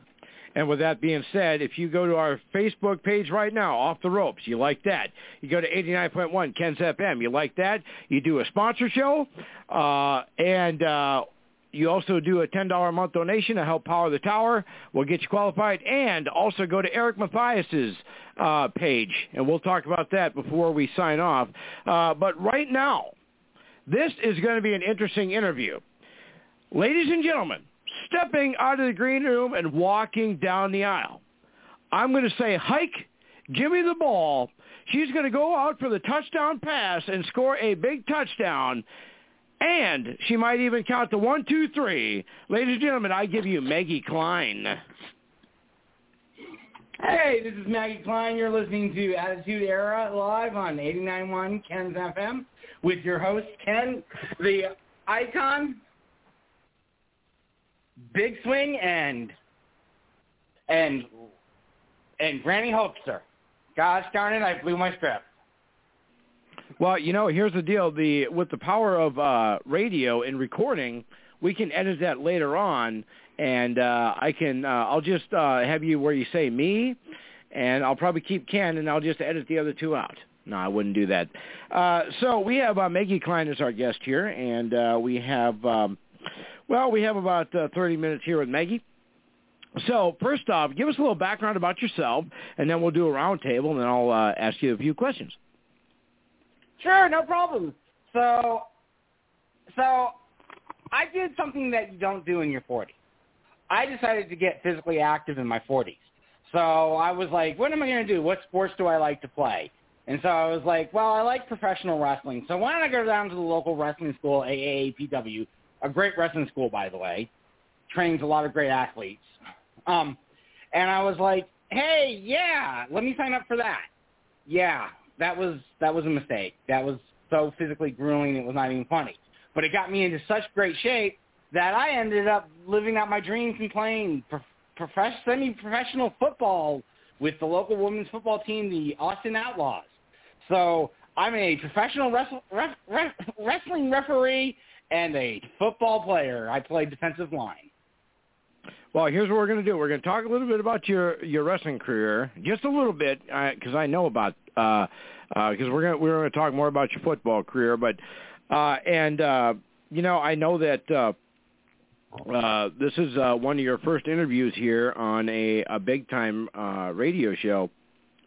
And with that being said, if you go to our Facebook page right now, Off the Ropes, you like that. You go to 89.1 KENS FM, you like that. You do a sponsor show, uh, and uh, you also do a $10 a month donation to help power the tower. We'll get you qualified. And also go to Eric Matthias's uh, page, and we'll talk about that before we sign off. Uh, but right now, this is going to be an interesting interview. Ladies and gentlemen, stepping out of the green room and walking down the aisle. I'm going to say, hike, give me the ball. She's going to go out for the touchdown pass and score a big touchdown. And she might even count to one, two, three. Ladies and gentlemen, I give you Maggie Klein. Hey, this is Maggie Klein. You're listening to Attitude Era live on 89.1 KENS FM with your host, Ken, the icon, Big Swing and and and Granny Hulkster. Gosh darn it, I blew my script. Well, you know, here's the deal: the with the power of uh, radio and recording, we can edit that later on, and uh, I can. Uh, I'll just uh, have you where you say me, and I'll probably keep Ken, and I'll just edit the other two out. No, I wouldn't do that. Uh, so we have uh, Maggie Klein as our guest here, and uh, we have, um, well, we have about uh, 30 minutes here with Maggie. So first off, give us a little background about yourself, and then we'll do a roundtable, and then I'll uh, ask you a few questions. Sure, no problem. So, so I did something that you don't do in your 40s. I decided to get physically active in my 40s. So I was like, what am I going to do? What sports do I like to play? And so I was like, well, I like professional wrestling. So why don't I go down to the local wrestling school, AAPW, a great wrestling school, by the way, trains a lot of great athletes. Um, and I was like, hey, yeah, let me sign up for that. Yeah, that was that was a mistake. That was so physically grueling it was not even funny. But it got me into such great shape that I ended up living out my dreams and playing prof- semi-professional football with the local women's football team, the Austin Outlaws. So I'm a professional wrestle, ref, ref, wrestling referee and a football player. I play defensive line. Well, here's what we're going to do. We're going to talk a little bit about your your wrestling career, just a little bit, because uh, I know about because uh, uh, we're going we're going to talk more about your football career. But uh, and uh, you know, I know that uh, uh, this is uh, one of your first interviews here on a, a big time uh, radio show,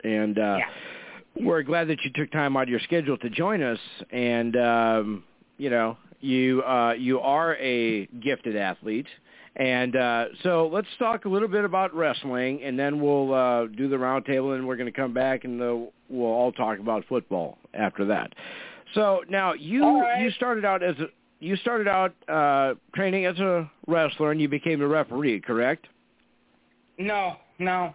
and uh, yeah. we're glad that you took time out of your schedule to join us. And um, you know, you uh, you are a gifted athlete. And uh, so let's talk a little bit about wrestling, and then we'll uh, do the roundtable, and we're going to come back and uh, we'll all talk about football after that. So now you right. you started out as a you started out uh, training as a wrestler, and you became a referee, correct? No, no.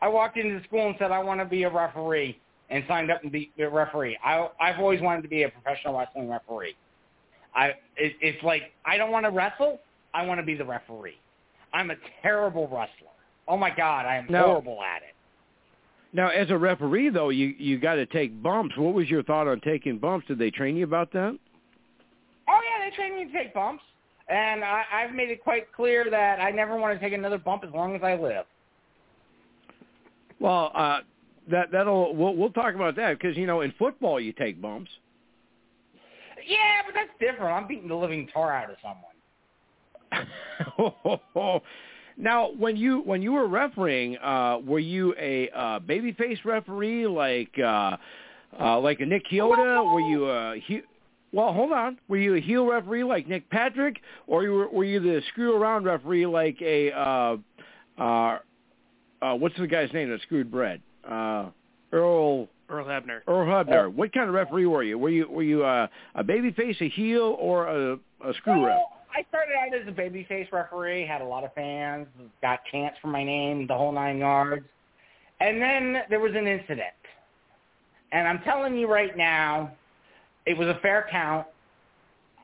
I walked into school and said I want to be a referee, and signed up and be a referee. I I've always wanted to be a professional wrestling referee. I it, it's like I don't want to wrestle. I want to be the referee. I'm a terrible wrestler. Oh my God, I am no. horrible at it. Now, as a referee, though, you you got to take bumps. What was your thought on taking bumps? Did they train you about that? Oh yeah, they train me to take bumps, and I, I've made it quite clear that I never want to take another bump as long as I live. Well, uh, that that'll we'll, we'll talk about that because you know in football you take bumps. Yeah, but that's different. I'm beating the living tar out of someone. now, when you when you were refereeing, uh, were you a uh, babyface referee like uh, uh, like a Nick Chioda? Were you a well? Hold on. Were you a heel referee like Nick Patrick, or you were, were you the screw around referee like a uh, uh, uh, what's the guy's name that screwed Bret? Uh, Earl. Earl Hebner. Earl Hebner. What kind of referee were you? Were you were you uh, a babyface, a heel, or a, a screw ref? I started out as a babyface referee, had a lot of fans, got chants for my name, the whole nine yards. And then there was an incident. And I'm telling you right now, it was a fair count.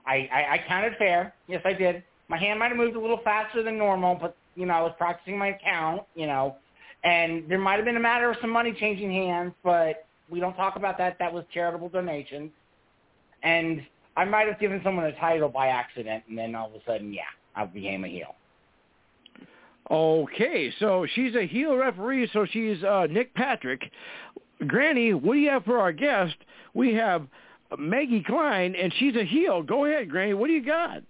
I, I, I counted fair. Yes, I did. My hand might have moved a little faster than normal, but, you know, I was practicing my count, you know. And there might have been a matter of some money changing hands, but we don't talk about that. That was charitable donations. And I might have given someone a title by accident, and then all of a sudden, yeah, I became a heel. Okay, so she's a heel referee, so she's uh, Nick Patrick. Granny, what do you have for our guest? We have Maggie Klein, and she's a heel. Go ahead, Granny. What do you got?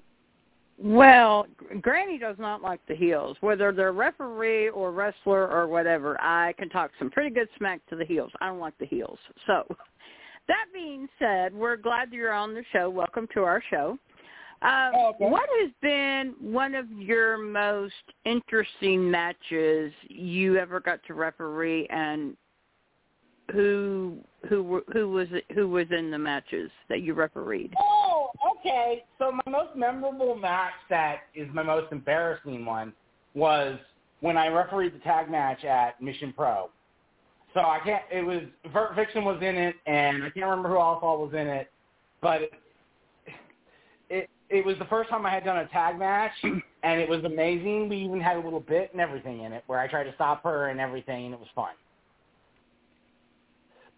Well, Granny does not like the heels. Whether they're referee or wrestler or whatever, I can talk some pretty good smack to the heels. I don't like the heels. So that being said, we're glad you're on the show. Welcome to our show. Uh, okay. What has been one of your most interesting matches you ever got to referee, and who who who was who was in the matches that you refereed? Oh, okay. So my most memorable match that is my most embarrassing one was when I refereed the tag match at Mission Pro. So I can't. It was Vert Fiction was in it, and I can't remember who else all was in it, but it, it it was the first time I had done a tag match, and it was amazing. We even had a little bit and everything in it where I tried to stop her and everything, and it was fun.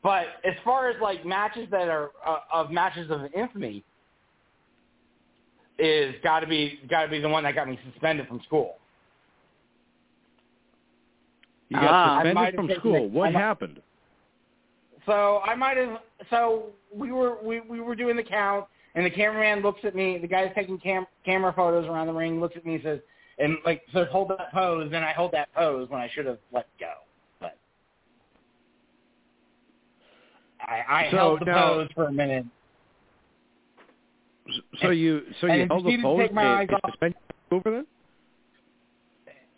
But as far as like matches that are uh, of matches of infamy, is got to be got to be the one that got me suspended from school. You got Ah. Suspended from school. it- What I might- happened? So I might have. So we were we we were doing the count, and the cameraman looks at me. The guy's taking cam, camera photos around the ring. Looks at me and says, and like says, hold that pose. And I hold that pose when I should have let go. But I, I So held the now- pose for a minute. So you so you held the pose take my and eyes off- over then?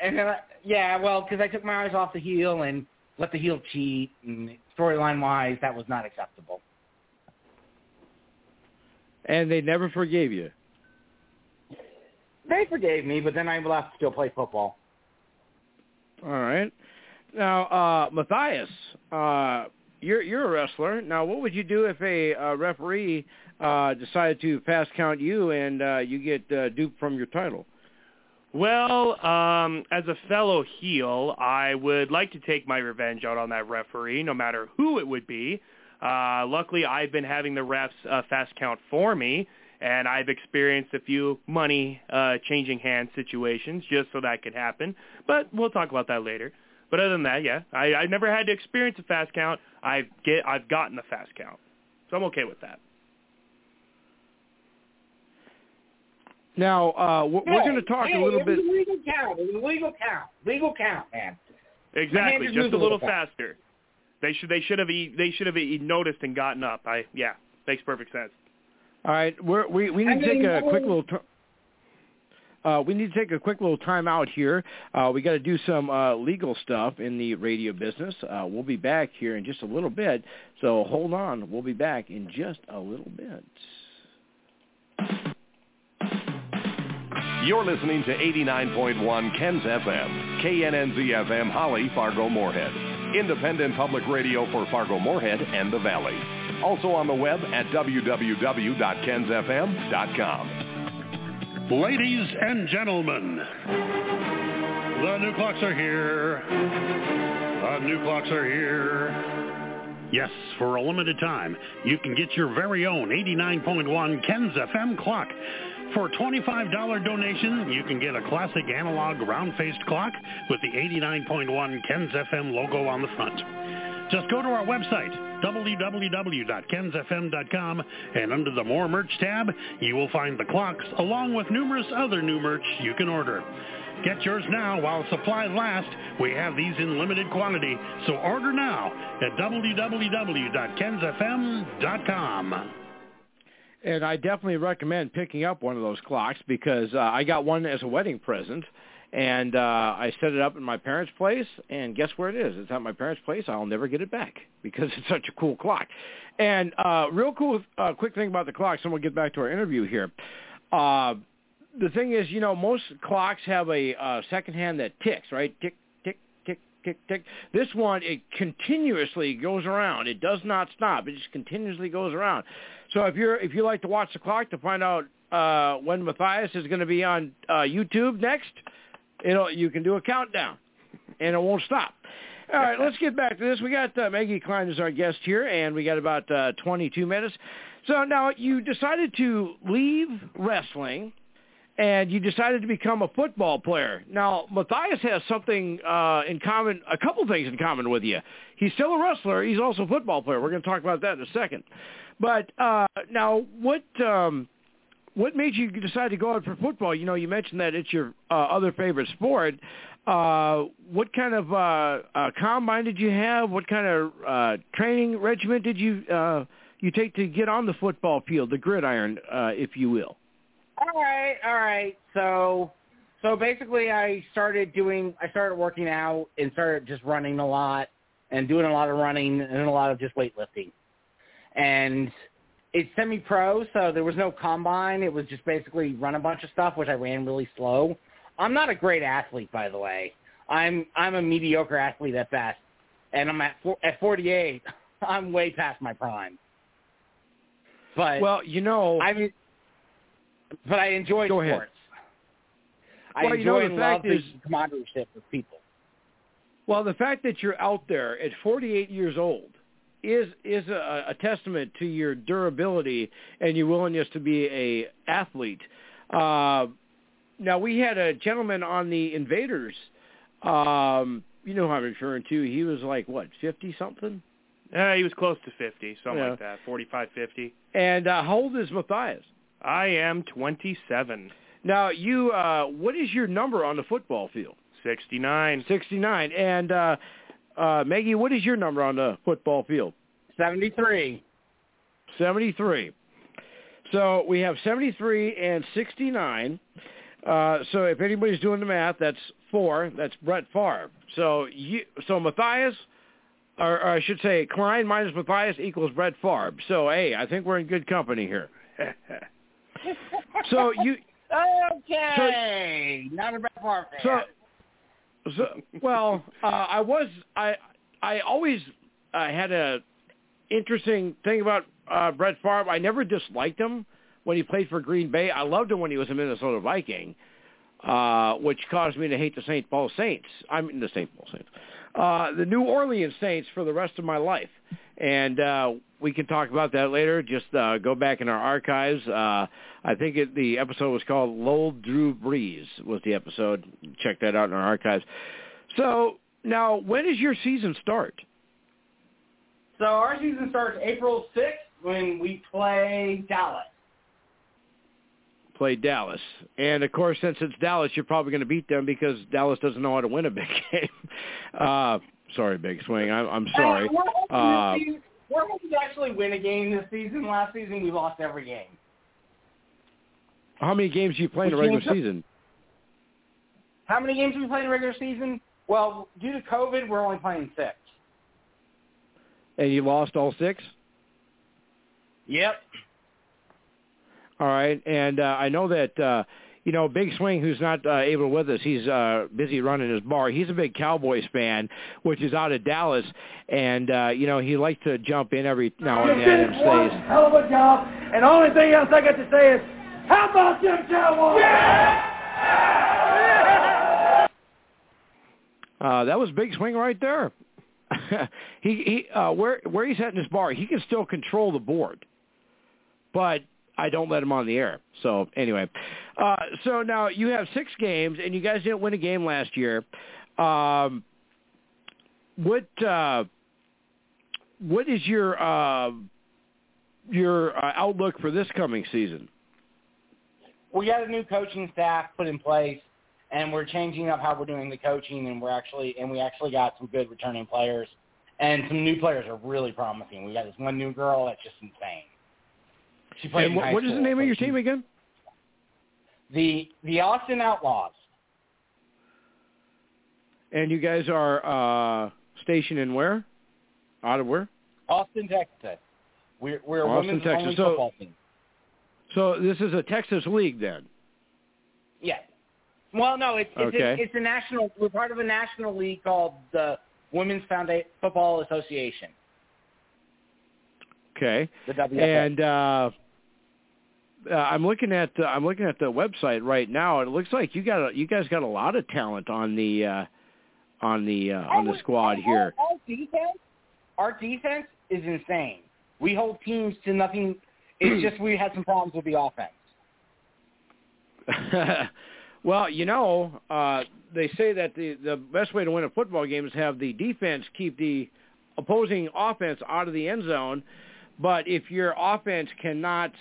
And then, I, yeah, well, because I took my eyes off the heel and let the heel cheat, and storyline wise, that was not acceptable. And they never forgave you. They forgave me, but then I left to still play football. All right. Now, uh, Matthias, uh, you're you're a wrestler. Now, what would you do if a uh, referee uh, decided to pass count you and uh, you get uh, duped from your title? Well, um, as a fellow heel, I would like to take my revenge out on that referee, no matter who it would be. Uh, luckily, I've been having the refs uh, fast count for me, and I've experienced a few money uh, changing hands situations just so that could happen. But we'll talk about that later. But other than that, yeah, I, I've never had to experience a fast count. I've get I've gotten a fast count, so I'm okay with that. Now, uh, we're, we're going to talk hey, a little it bit. was a legal count. It was a legal count. Legal count, man. Exactly, just just a a little little fast. faster. They should they should have e- they should have e- noticed and gotten up. I yeah, makes perfect sense. All right, we're, we we need I to take a quick little. T- uh, we need to take a quick little time out here. Uh, we got to do some uh, legal stuff in the radio business. Uh, we'll be back here in just a little bit, so hold on. We'll be back in just a little bit. You're listening to 89.1 Ken's FM, KNNZ FM, Holly, Fargo, Moorhead. Independent public radio for Fargo, Moorhead, and the Valley. Also on the web at www.kensfm.com. Ladies and gentlemen, the new clocks are here. The new clocks are here. Yes, for a limited time, you can get your very own 89.1 Ken's FM clock. For a $25 donation, you can get a classic analog round-faced clock with the 89.1 Ken's FM logo on the front. Just go to our website, www.kensfm.com, and under the More Merch tab, you will find the clocks along with numerous other new merch you can order. Get yours now while supplies last. We have these in limited quantity, so order now at www.kensfm.com. And I definitely recommend picking up one of those clocks because uh, I got one as a wedding present, and uh, I set it up in my parents' place. And guess where it is? It's at my parents' place. I'll never get it back because it's such a cool clock. And uh, real cool, uh, quick thing about the clocks, and we'll get back to our interview here. Uh, the thing is, you know, most clocks have a uh, second hand that ticks, right? Tick, tick, tick, tick, tick. This one, it continuously goes around. It does not stop. It just continuously goes around. So if you're if you like to watch the clock to find out uh, when Matthias is going to be on uh, YouTube next, it'll you can do a countdown, and it won't stop. All right, let's get back to this. We got uh, Maggie Klein as our guest here, and we got about uh, 22 minutes. So now you decided to leave wrestling, and you decided to become a football player. Now Matthias has something uh, in common, a couple things in common with you. He's still a wrestler. He's also a football player. We're going to talk about that in a second. But uh, now, what um, what made you decide to go out for football? You know, you mentioned that it's your uh, other favorite sport. Uh, what kind of uh, uh, combine did you have? What kind of uh, training regimen did you uh, you take to get on the football field, the gridiron, uh, if you will? All right, all right. So, so basically, I started doing. I started working out and started just running a lot and doing a lot of running and a lot of just weightlifting. And it's semi-pro, so there was no combine. It was just basically run a bunch of stuff, which I ran really slow. I'm not a great athlete, by the way. I'm I'm a mediocre athlete at best, and I'm at four, at 48. I'm way past my prime. But Well, you know, I mean, but I enjoy sports. ahead. I Well, you know, enjoy the and love is- the camaraderie with people. Well, the fact that you're out there at 48 years old is is a, a testament to your durability and your willingness to be a athlete. Uh, now we had a gentleman on the Invaders. Um, you know who I'm referring to. He was like what, 50 something? Uh, he was close to 50, something Yeah. like that, forty-five, fifty. And uh, how old is Matthias? I am 27, Now you, uh, what is your number on the football field? 69. 69. And uh, uh, Maggie, what is your number on the football field? 73. 73. So we have 73 and 69. Uh, so if anybody's doing the math, that's four. That's Brett Favre. So you, so Matthias, or, or I should say, Klein minus Matthias equals Brett Favre. So hey, I think we're in good company here. So you, Okay. Not a Brett Favre fan. so, so well, uh, I was I I always uh, had a interesting thing about uh, Brett Favre. I never disliked him when he played for Green Bay. I loved him when he was a Minnesota Viking, uh, which caused me to hate the St. Paul Saints. I mean the St. Paul Saints, uh, the New Orleans Saints for the rest of my life. And uh, we can talk about that later. Just uh, go back in our archives. Uh, I think it, the episode was called "Lowell Drew Brees" was the episode. Check that out in our archives. So now, when does your season start? So our season starts April 6th when we play Dallas. Play Dallas, and of course, since it's Dallas, you're probably going to beat them because Dallas doesn't know how to win a big game. Uh, sorry, Big Swing. I'm, I'm sorry. Uh, we're, hoping Uh, we're hoping to actually win a game this season. Last season we lost every game. how many games do you play in a regular season? How many games have we play in the regular season? Well, due to COVID, we're only playing six. And you lost all six. Yep. All right, and uh, I know that uh, you know Big Swing, who's not uh, able with us. He's uh, busy running his bar. He's a big Cowboys fan, which is out of Dallas, and uh, you know he likes to jump in every now and then and finished one says, hell of a job, and the only thing else I got to say is, how about them Cowboys? uh, "That was Big Swing right there." he he uh, where where he's at in his bar, he can still control the board, but I don't let him on the air. So anyway, uh, so now you have six games, and you guys didn't win a game last year. Um, what uh, what is your uh, your uh, outlook for this coming season? We got a new coaching staff put in place, and we're changing up how we're doing the coaching, and we're actually and we actually got some good returning players, and some new players are really promising. We got this one new girl that's just insane. She played And what, what is the name of your team again? The the Austin Outlaws. And you guys are uh, stationed in where? Out of where? Austin, Texas. We're we're a Austin, women's Texas. So- football team. So this is a Texas league then. Yes. Well, no, it's it's, Okay. a, it's a national. We're part of a national league called the Women's Founda- Football Association, Okay. the WFA. And uh, uh, I'm looking at uh, I'm looking at the website right now. It looks like you got a, you guys got a lot of talent on the uh, on the uh, on the squad here. Our, our defense, our defense is insane. We hold teams to nothing. It's just we had some problems with the offense. well, you know, uh, they say that the the best way to win a football game is have the defense keep the opposing offense out of the end zone. But if your offense cannot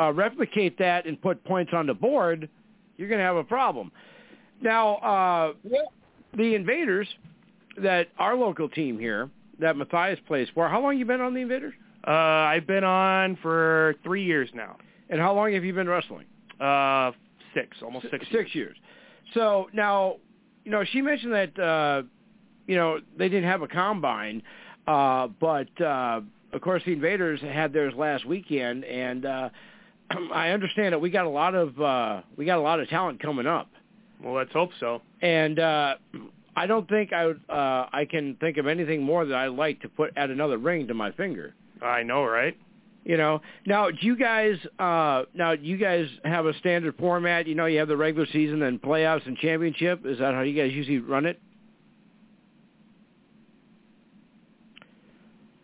uh, replicate that and put points on the board, you're going to have a problem. Now, uh, the Invaders, that our local team here, that Matthias plays for, how long you been on the Invaders? Uh, I've been on for three years now. And how long have you been wrestling? Uh, six, almost six. Six years. So now, you know, she mentioned that, uh, you know, they didn't have a combine, uh, but uh, of course the Invaders had theirs last weekend, and uh, I understand that we got a lot of uh, we got a lot of talent coming up, Well, let's hope so. and uh, I don't think I would, uh, I can think of anything more that I'd like to put at another ring to my finger. I know, right? You know. Now, do you guys uh now do you guys have a standard format? You know, you have the regular season and playoffs and championship. Is that how you guys usually run it?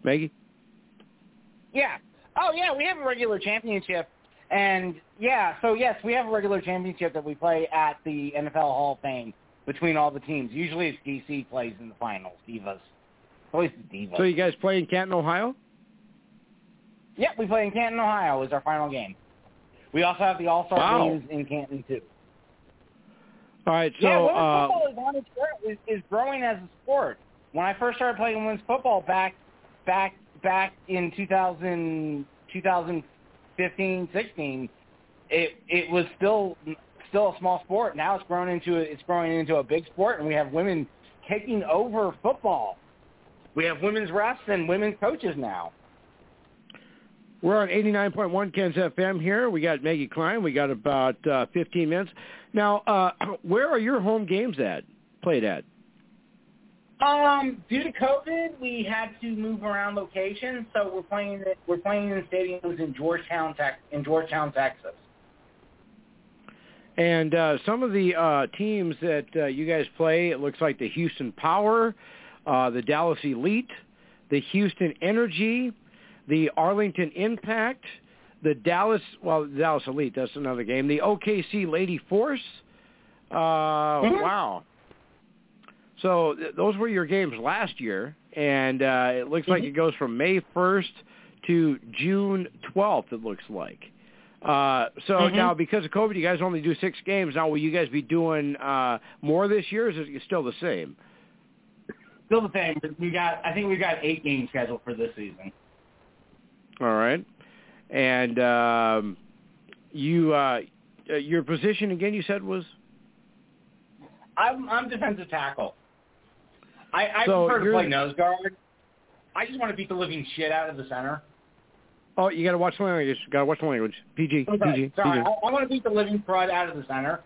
Maggie? Yeah. Oh yeah, we have a regular championship, and yeah, so yes, we have a regular championship that we play at the NFL Hall of Fame between all the teams. Usually, it's DC plays in the finals. Divas. Always the Divas. So you guys play in Canton, Ohio? Yep, we play in Canton, Ohio. Is our final game. We also have the All Star Wow. games in Canton too. All right, so yeah, women's uh, football is, on its grow- is, is growing as a sport. When I first started playing women's football back back back in 2000, 2015, 16, it it was still still a small sport. Now it's grown into a, it's growing into a big sport, and we have women taking over football. We have women's refs and women's coaches now. We're on 89.1 Ken's FM here. We got Maggie Klein. We got about uh, 15 minutes. Now, uh, where are your home games at? Played at? Um, due to COVID, we had to move around locations, so we're playing. We're playing in stadiums in Georgetown, Tex in Georgetown, Texas. And uh, some of the uh, teams that uh, you guys play, it looks like the Houston Power, uh, the Dallas Elite, the Houston Energy, the Arlington Impact, the Dallas, well, the Dallas Elite, that's another game, the OKC Lady Force. Uh, Wow. So th- those were your games last year, and uh, it looks like it goes from May 1st to June 12th, it looks like. Uh, so Mhm. now, because of COVID, you guys only do six games. Now, will you guys be doing uh, more this year, or is it still the same? Still the same. We got. I think we got eight games scheduled for this season. All right. And um, you, uh, uh, your position again, you said was? I'm I'm defensive tackle. I, I So prefer to play nose guard. I just want to beat the living shit out of the center. Oh, you got to watch the language. Got to watch the language. PG. Okay, PG. sorry. PG. I, I want to beat the living crud out of the center.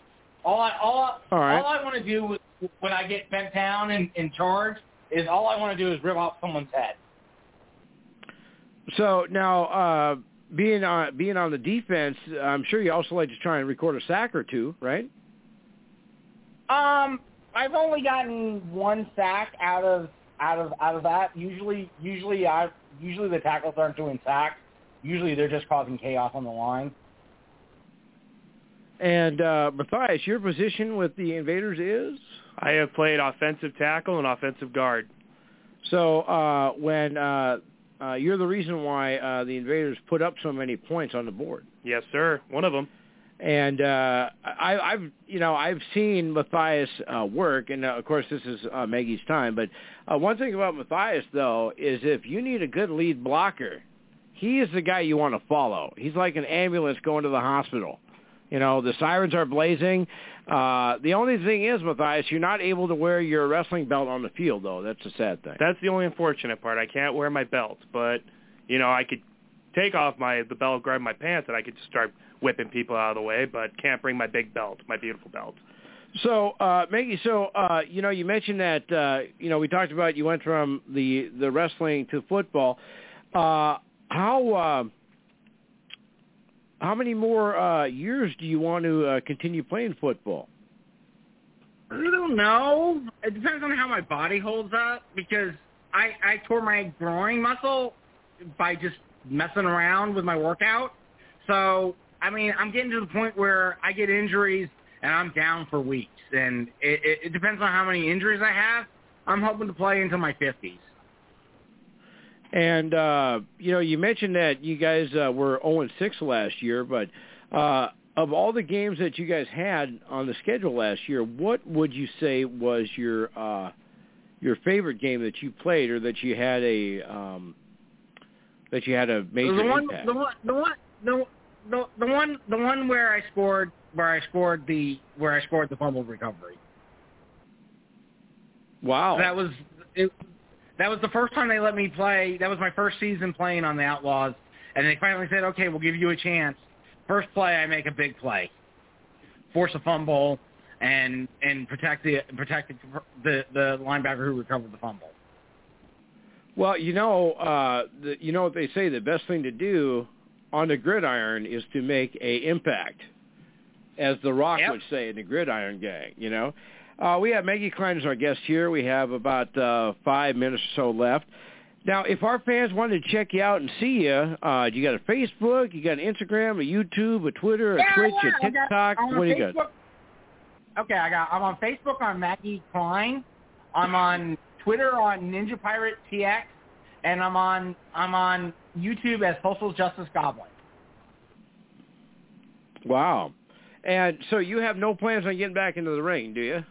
All I all All right. all I want to do is, when I get bent down and in charge is all I want to do is rip off someone's head. So now, uh, being on being on the defense, I'm sure you also like to try and record a sack or two, right? Um, I've only gotten one sack out of out of out of that. Usually, usually I usually the tackles aren't doing sacks. Usually they're just causing chaos on the line. And uh, Matthias, your position with the Invaders is I have played offensive tackle and offensive guard. so uh, when uh, uh, you're the reason why uh, the Invaders put up so many points on the board. Yes, sir. One of them. And uh, I, I've, you know, I've seen Matthias uh, work, and uh, of course this is uh, Maggie's time. But uh, one thing about Matthias, though, is if you need a good lead blocker, he is the guy you want to follow. He's like an ambulance going to the hospital. You know, the sirens are blazing. Uh, the only thing is, Matthias, you're not able to wear your wrestling belt on the field, though. That's a sad thing. That's the only unfortunate part. I can't wear my belt, but you know, I could take off my the belt, grab my pants, and I could just start whipping people out of the way, but can't bring my big belt, my beautiful belt. So, uh, Maggie, so uh, you know, you mentioned that uh, you know we talked about you went from the the wrestling to football. Uh, how uh, how many more uh, years do you want to uh, continue playing football? I don't know. It depends on how my body holds up because I I tore my groin muscle by just messing around with my workout. So I mean, I'm getting to the point where I get injuries and I'm down for weeks, and it, it, it depends on how many injuries I have. I'm hoping to play until my 50s. And uh, you know, you mentioned that you guys uh, were 0 6 last year, but uh, of all the games that you guys had on the schedule last year, what would you say was your uh, your favorite game that you played, or that you had a um, that you had a major the one, impact? the one, the one, the, the the one, the one where I scored, where I scored the, where I scored the fumble recovery. Wow. That was it. That was the first time they let me play. That was my first season playing on the Outlaws, and they finally said, "Okay, we'll give you a chance." First play, I make a big play, force a fumble, and and protect the protect the the, the linebacker who recovered the fumble. Well, you know, uh, the, you know what they say. The best thing to do on the gridiron is to make a impact, as The Rock Yep. would say in the Gridiron Gang. You know, uh, we have Maggie Klein as our guest here. We have about uh, five minutes or so left. Now, if our fans wanted to check you out and see you, uh, you got a Facebook, you got an Instagram, a YouTube, a Twitter, a Yeah, Twitch, yeah, a got- TikTok. I'm What do you got? Okay, I got. I'm on Facebook on Maggie Klein. I'm on Twitter on Ninja Pirate TX, and I'm on I'm on YouTube as Social Justice Goblin. Wow. And so you have no plans on getting back into the ring, do you?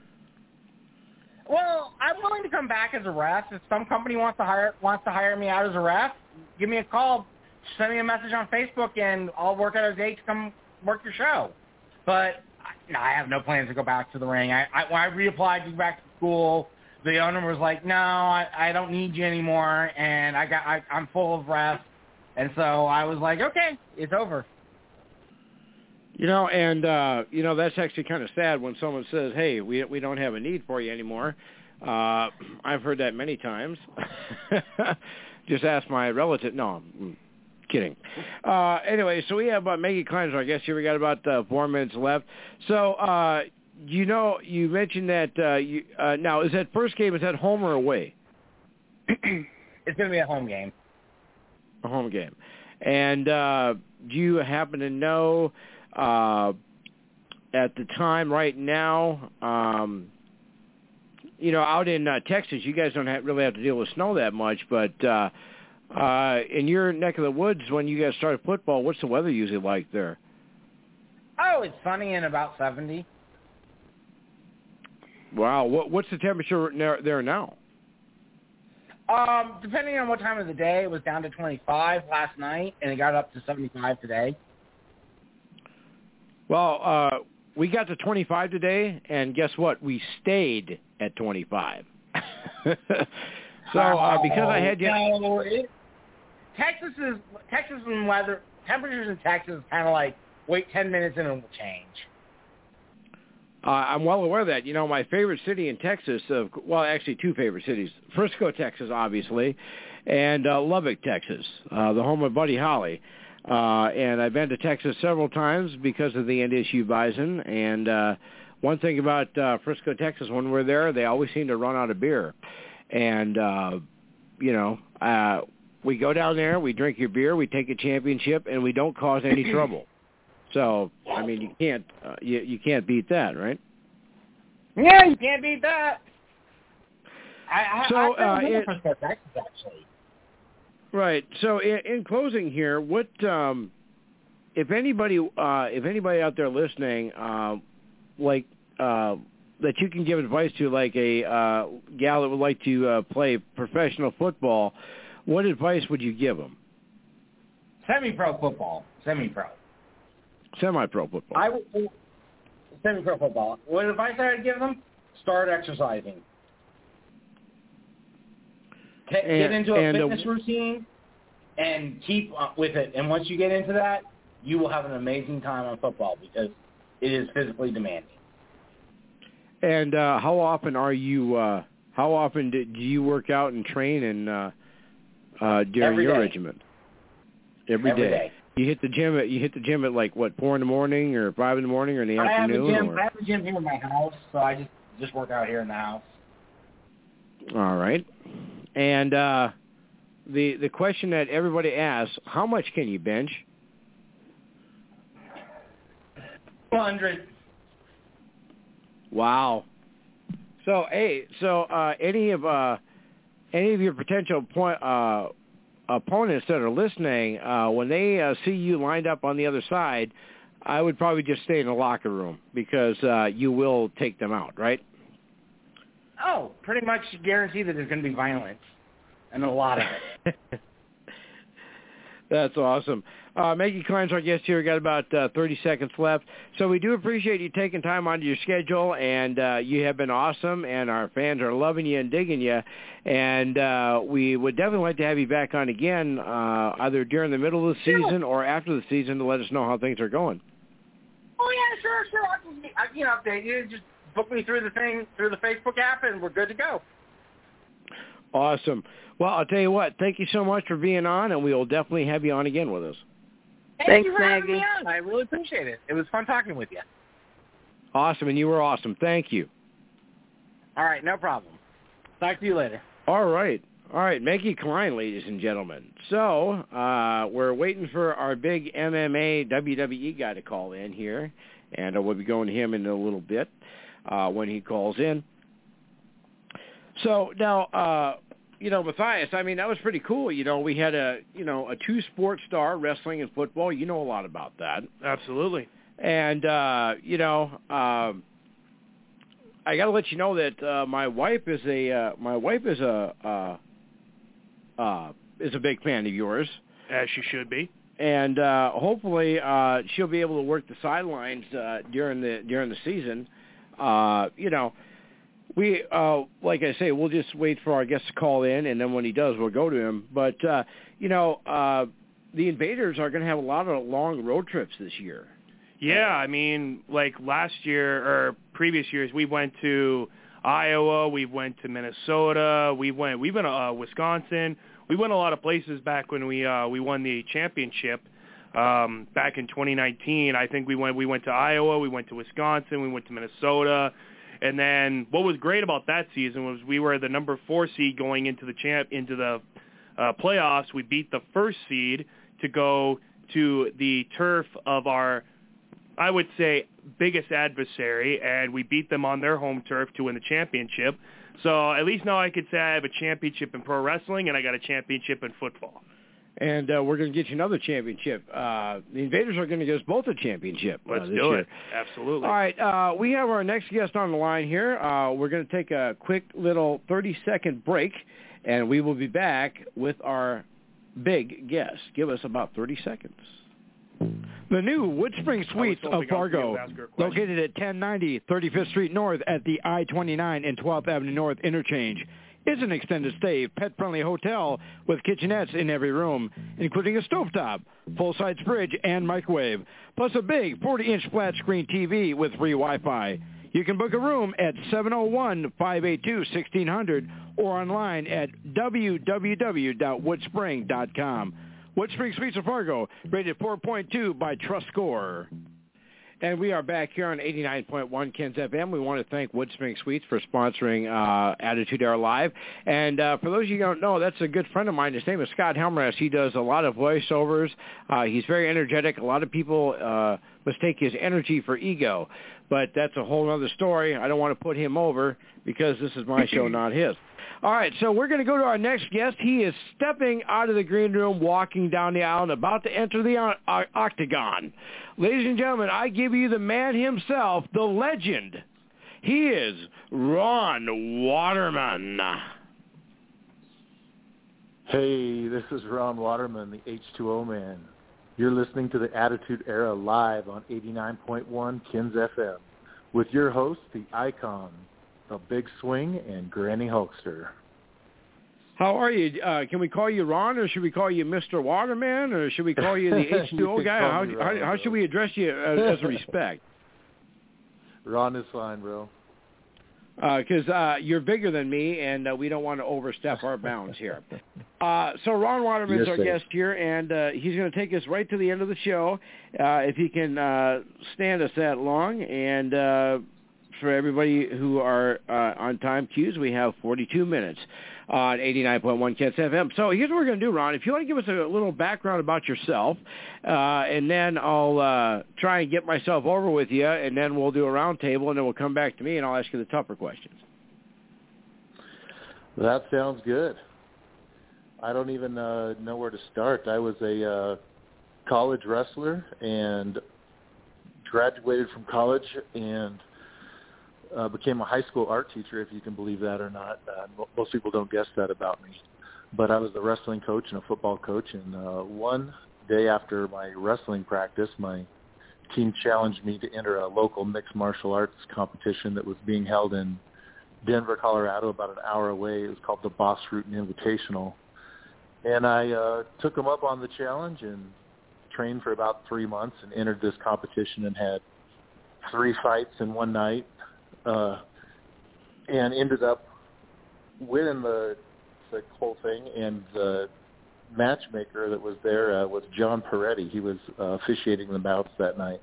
Well, I'm willing to come back as a ref. If some company wants to hire wants to hire me out as a ref, give me a call. Send me a message on Facebook, and I'll work out a date to come work your show. But I- no, I have no plans to go back to the ring. I, I when I reapplied to go back to school, the owner was like, "No, I, I don't need you anymore," and I got I, I'm full of refs, and so I was like, "Okay, it's over." You know, and uh, you know that's actually kind of sad when someone says, "Hey, we we don't have a need for you anymore." Uh, I've heard that many times. Just ask my relative. No, I'm kidding. Uh, anyway, so we have uh, Maggie Klein as our guest here. We got about uh, four minutes left. So, uh, you know, you mentioned that uh, you uh, now is that first game is that home or away? it's going to be a home game. A home game. And uh, do you happen to know uh, at the time right now, um, you know, out in uh, Texas, you guys don't have, really have to deal with snow that much, but uh, uh, in your neck of the woods, when you guys started football, what's the weather usually like there? Oh, it's sunny and about seventy. Wow, what, what's the temperature there, there now? Um, depending on what time of the day, it was down to 25 last night, and it got up to 75 today. Well, uh, we got to 25 today, and guess what? We stayed at 25. so uh, because I had you, No, it, Texas is Texas and weather temperatures in Texas kind of like wait 10 minutes and it will change. Uh, I'm well aware of that. You know, my favorite city in Texas, uh, well, actually two favorite cities: Frisco, Texas, obviously, and uh, Lubbock, Texas, uh, the home of Buddy Holly. Uh, and I've been to Texas several times because of the NDSU Bison. And uh, one thing about uh, Frisco, Texas, when we're there, they always seem to run out of beer. And uh, you know, uh, we go down there, we drink your beer, we take a championship, and we don't cause any trouble. So, I mean, you can't uh, you you can't beat that, right? Yeah, you can't beat that. I, I, So, uh, it- actually. Right. So in, in closing here, what um, if anybody uh, if anybody out there listening, uh, like uh, that you can give advice to, like a uh, gal that would like to uh, play professional football, what advice would you give them? Semi-pro football. Semi-pro. Semi-pro football. I would semi-pro football. What advice I would give them? Start exercising. Get, get And- into a fitness routine and keep with it. And once you get into that, you will have an amazing time on football because it is physically demanding. And uh, how often are you? Uh, how often do, do you work out and train and uh, uh, during Every your day. regiment? Every day. You hit the gym at you hit the gym at like what four in the morning or five in the morning or in the I have a afternoon. gym. or- I have a gym here in my house, so I just just work out here in the house. All right. And uh, the the question that everybody asks: How much can you bench? Hundred. Wow. So hey, so uh, any of uh, any of your potential point, uh, opponents that are listening, uh, when they uh, see you lined up on the other side, I would probably just stay in the locker room because uh, you will take them out, right? Oh, pretty much guarantee that there's going to be violence, and a lot of it. That's awesome. Uh, Maggie Klein's our guest here. We got about uh, 30 seconds left. So we do appreciate you taking time onto your schedule, and uh, you have been awesome, and our fans are loving you and digging you. And uh, we would definitely like to have you back on again, uh, either during the middle of the season or after the season to let us know how things are going. Oh yeah, sure, sure. I can, I can update you. Just book me through the thing through the Facebook app, and we're good to go. Awesome. Well, I'll tell you what. Thank you so much for being on, and we will definitely have you on again with us. Thank Thanks, you for having Maggie. me on. I really appreciate it. It was fun talking with you. Awesome, and you were awesome. Thank you. All right, no problem. Talk to you later. All right. All right, Maggie Klein, ladies and gentlemen. So uh, we're waiting for our big MMA WWE guy to call in here, and uh, we'll be going to him in a little bit uh, when he calls in. So now, uh, you know, Matthias, I mean, that was pretty cool. You know, we had a, you know, a two-sport star, wrestling and football. You know a lot about that. Absolutely. And, uh, you know, um, I got to let you know that uh, my wife is a uh, my wife is a uh, uh, is a big fan of yours, As she should be. and uh, hopefully uh, she'll be able to work the sidelines uh, during the during the season. Uh, you know, we uh, like I say, we'll just wait for our guest to call in, and then when he does, we'll go to him. But uh, you know, uh, the Invaders are going to have a lot of long road trips this year. Yeah, I mean, like last year or previous years, we went to Iowa, we went to Minnesota, we went, we've been to uh, Wisconsin. We went a lot of places back when we uh, we won the championship um, back in 2019. I think we went we went to Iowa, we went to Wisconsin, we went to Minnesota, and then what was great about that season was we were the number four seed going into the champ into the uh, playoffs. We beat the first seed to go to the turf of our I would say biggest adversary, and we beat them on their home turf to win the championship. So at least now I could say I have a championship in pro wrestling, and I got a championship in football. And uh, we're going to get you another championship. Uh, the Invaders are going to get us both a championship. uh, Let's do year. it. Absolutely. All right, uh, we have our next guest on the line here. Uh, we're going to take a quick little 30-second break, and we will be back with our big guest. Give us about 30 seconds. The new Woodspring Suites of was hoping I was Fargo, gonna ask her a question. located at 1090 35th Street North at the I-29 and 12th Avenue North interchange, is an extended stay, pet-friendly hotel with kitchenettes in every room, including a stovetop, full-size fridge, and microwave, plus a big 40-inch flat-screen TV with free Wi-Fi. You can book a room at 701-582-1600 or online at www.woodspring.com. Woodspring Suites of Fargo, rated 4.2 by Trust Score. And we are back here on 89.1 Ken's FM. We want to thank Woodspring Suites for sponsoring uh, Attitude Era Live. And uh, for those of you who don't know, that's a good friend of mine. His name is Scott Helmrest. He does a lot of voiceovers. Uh, he's very energetic. A lot of people uh, mistake his energy for ego. But that's a whole other story. I don't want to put him over because this is my show, not his. All right, so we're going to go to our next guest. He is stepping out of the green room, walking down the aisle, and about to enter the octagon. Ladies and gentlemen, I give you the man himself, the legend. He is Ron Waterman. Hey, this is Ron Waterman, the H2O man. You're listening to the Attitude Era live on 89.1 Ken's FM with your host, the icon, the Big Swing, and Granny Hulkster. How are you? Uh, can we call you Ron, or should we call you Mr. Waterman, or should we call you the You H2O can guy? How, how, how should we address you uh, as a respect? Ron is fine, bro. because uh, you're bigger than me, and uh, we don't want to overstep our bounds here. Uh, so Ron Waterman's Yes, our sir. guest here, and uh, he's going to take us right to the end of the show, uh, if he can uh, stand us that long. And uh, for everybody who are uh, on time cues, we have 42 minutes on 89.1 Ken's FM. So here's what we're going to do, Ron. If you want to give us a little background about yourself, uh, and then I'll uh, try and get myself over with you, and then we'll do a round table, and then we'll come back to me, and I'll ask you the tougher questions. That sounds good. I don't even uh, know where to start. I was a uh, college wrestler and graduated from college and uh, became a high school art teacher, if you can believe that or not. Uh, most people don't guess that about me. But I was a wrestling coach and a football coach, and uh, one day after my wrestling practice, my team challenged me to enter a local mixed martial arts competition that was being held in Denver, Colorado, about an hour away. It was called the Bas Rutten Invitational. And I uh, took them up on the challenge and trained for about three months and entered this competition and had three fights in one night uh, and ended up winning the the whole thing, and the matchmaker that was there uh, was John Perretti. He was uh, officiating the bouts that night,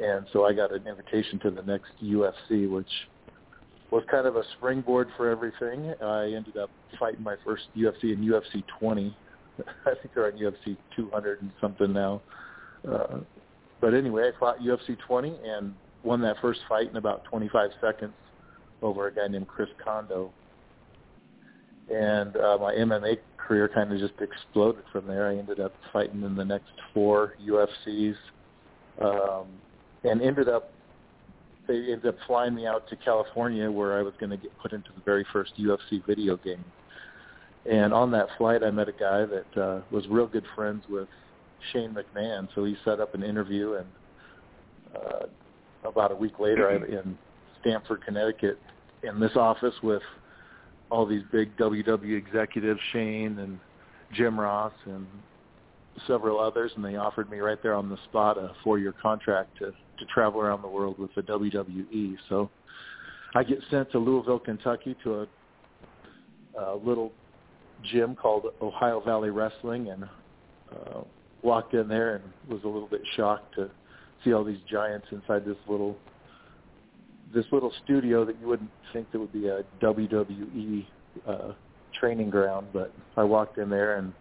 and so I got an invitation to the next UFC, which was kind of a springboard for everything. I ended up fighting my first UFC in UFC 20. I think they're on UFC 200 and something now. Uh, but anyway, I fought UFC 20 and won that first fight in about 25 seconds over a guy named Chris Condo. And uh, my MMA career kind of just exploded from there. I ended up fighting in the next four UFCs um, and ended up they ended up flying me out to California where I was going to get put into the very first UFC video game. And on that flight, I met a guy that uh, was real good friends with Shane McMahon. So he set up an interview, and uh, about a week later, in Stamford, Connecticut, in this office with all these big WWE executives, Shane and Jim Ross and several others, and they offered me right there on the spot a four-year contract to to travel around the world with the WWE. So I get sent to Louisville, Kentucky, to a, a little gym called Ohio Valley Wrestling, and uh, walked in there and was a little bit shocked to see all these giants inside this little this little studio that you wouldn't think that would be a WWE uh, training ground. But I walked in there and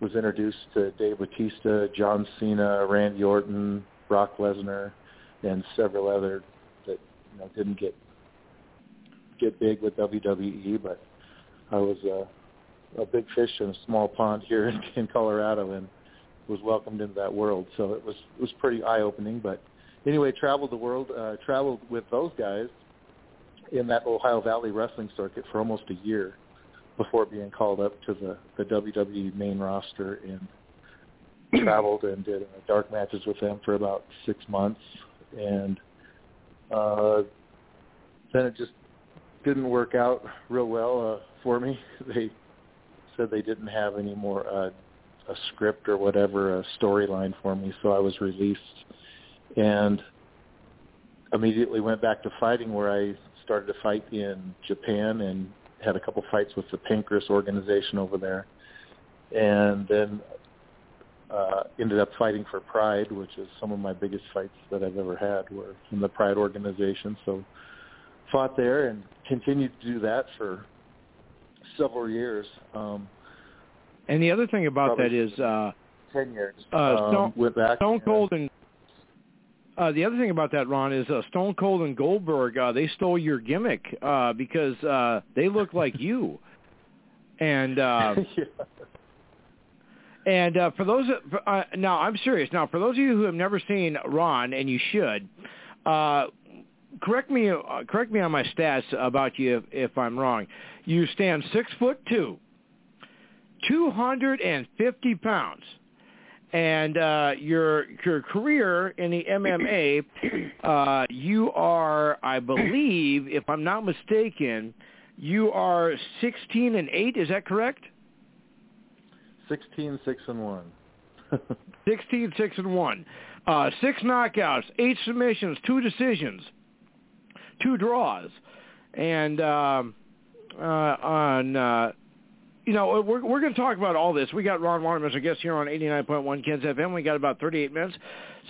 was introduced to Dave Batista, John Cena, Randy Orton, Brock Lesnar, and several other that you know didn't get get big with WWE, but I was a, a big fish in a small pond here in, in Colorado and was welcomed into that world. So it was it was pretty eye opening. But anyway, traveled the world, uh, traveled with those guys in that Ohio Valley wrestling circuit for almost a year before being called up to the the WWE main roster and traveled and did uh, dark matches with them for about six months and uh, then it just didn't work out real well uh, for me. They said they didn't have any more uh, a script or whatever, a storyline for me, so I was released and immediately went back to fighting where I started to fight in Japan and had a couple fights with the Pancrase organization over there. And then uh, ended up fighting for Pride, which is some of my biggest fights that I've ever had were in the Pride organization. So fought there and continued to do that for several years. Um, and the other thing about that is uh, ten years. Uh, Stone, um, went back Stone Cold and uh, the other thing about that, Ron, is uh, Stone Cold and Goldberg. Uh, they stole your gimmick uh, because uh, they look like you. And uh, yeah. And uh, for those, uh, now I'm serious. Now, for those of you who have never seen Ron, and you should, uh, correct me, uh, correct me on my stats about you if, if I'm wrong. You stand six foot two, 250 pounds, and uh, your your career in the MMA, uh, you are, I believe, if I'm not mistaken, you are 16 and eight. Is that correct? 16, 6, and 1. 16, 6, and 1. Uh, six knockouts, eight submissions, two decisions, two draws. And um, uh, on, uh, you know, we're, we're going to talk about all this. We got Ron Waterman as a guest here on 89.1 Ken's FM. We got about 38 minutes.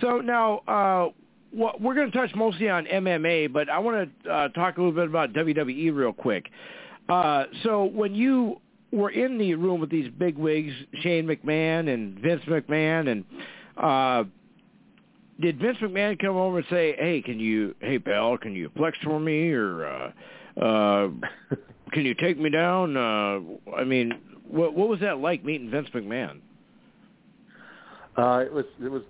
So now uh, well, we're going to touch mostly on MMA, but I want to uh, talk a little bit about WWE real quick. Uh, so when you were in the room with these big wigs, Shane McMahon and Vince McMahon, and uh, did Vince McMahon come over and say, "Hey, can you, hey pal, can you flex for me, or uh, uh, can you take me down?" Uh, I mean, what what was that like meeting Vince McMahon? Uh, it was it was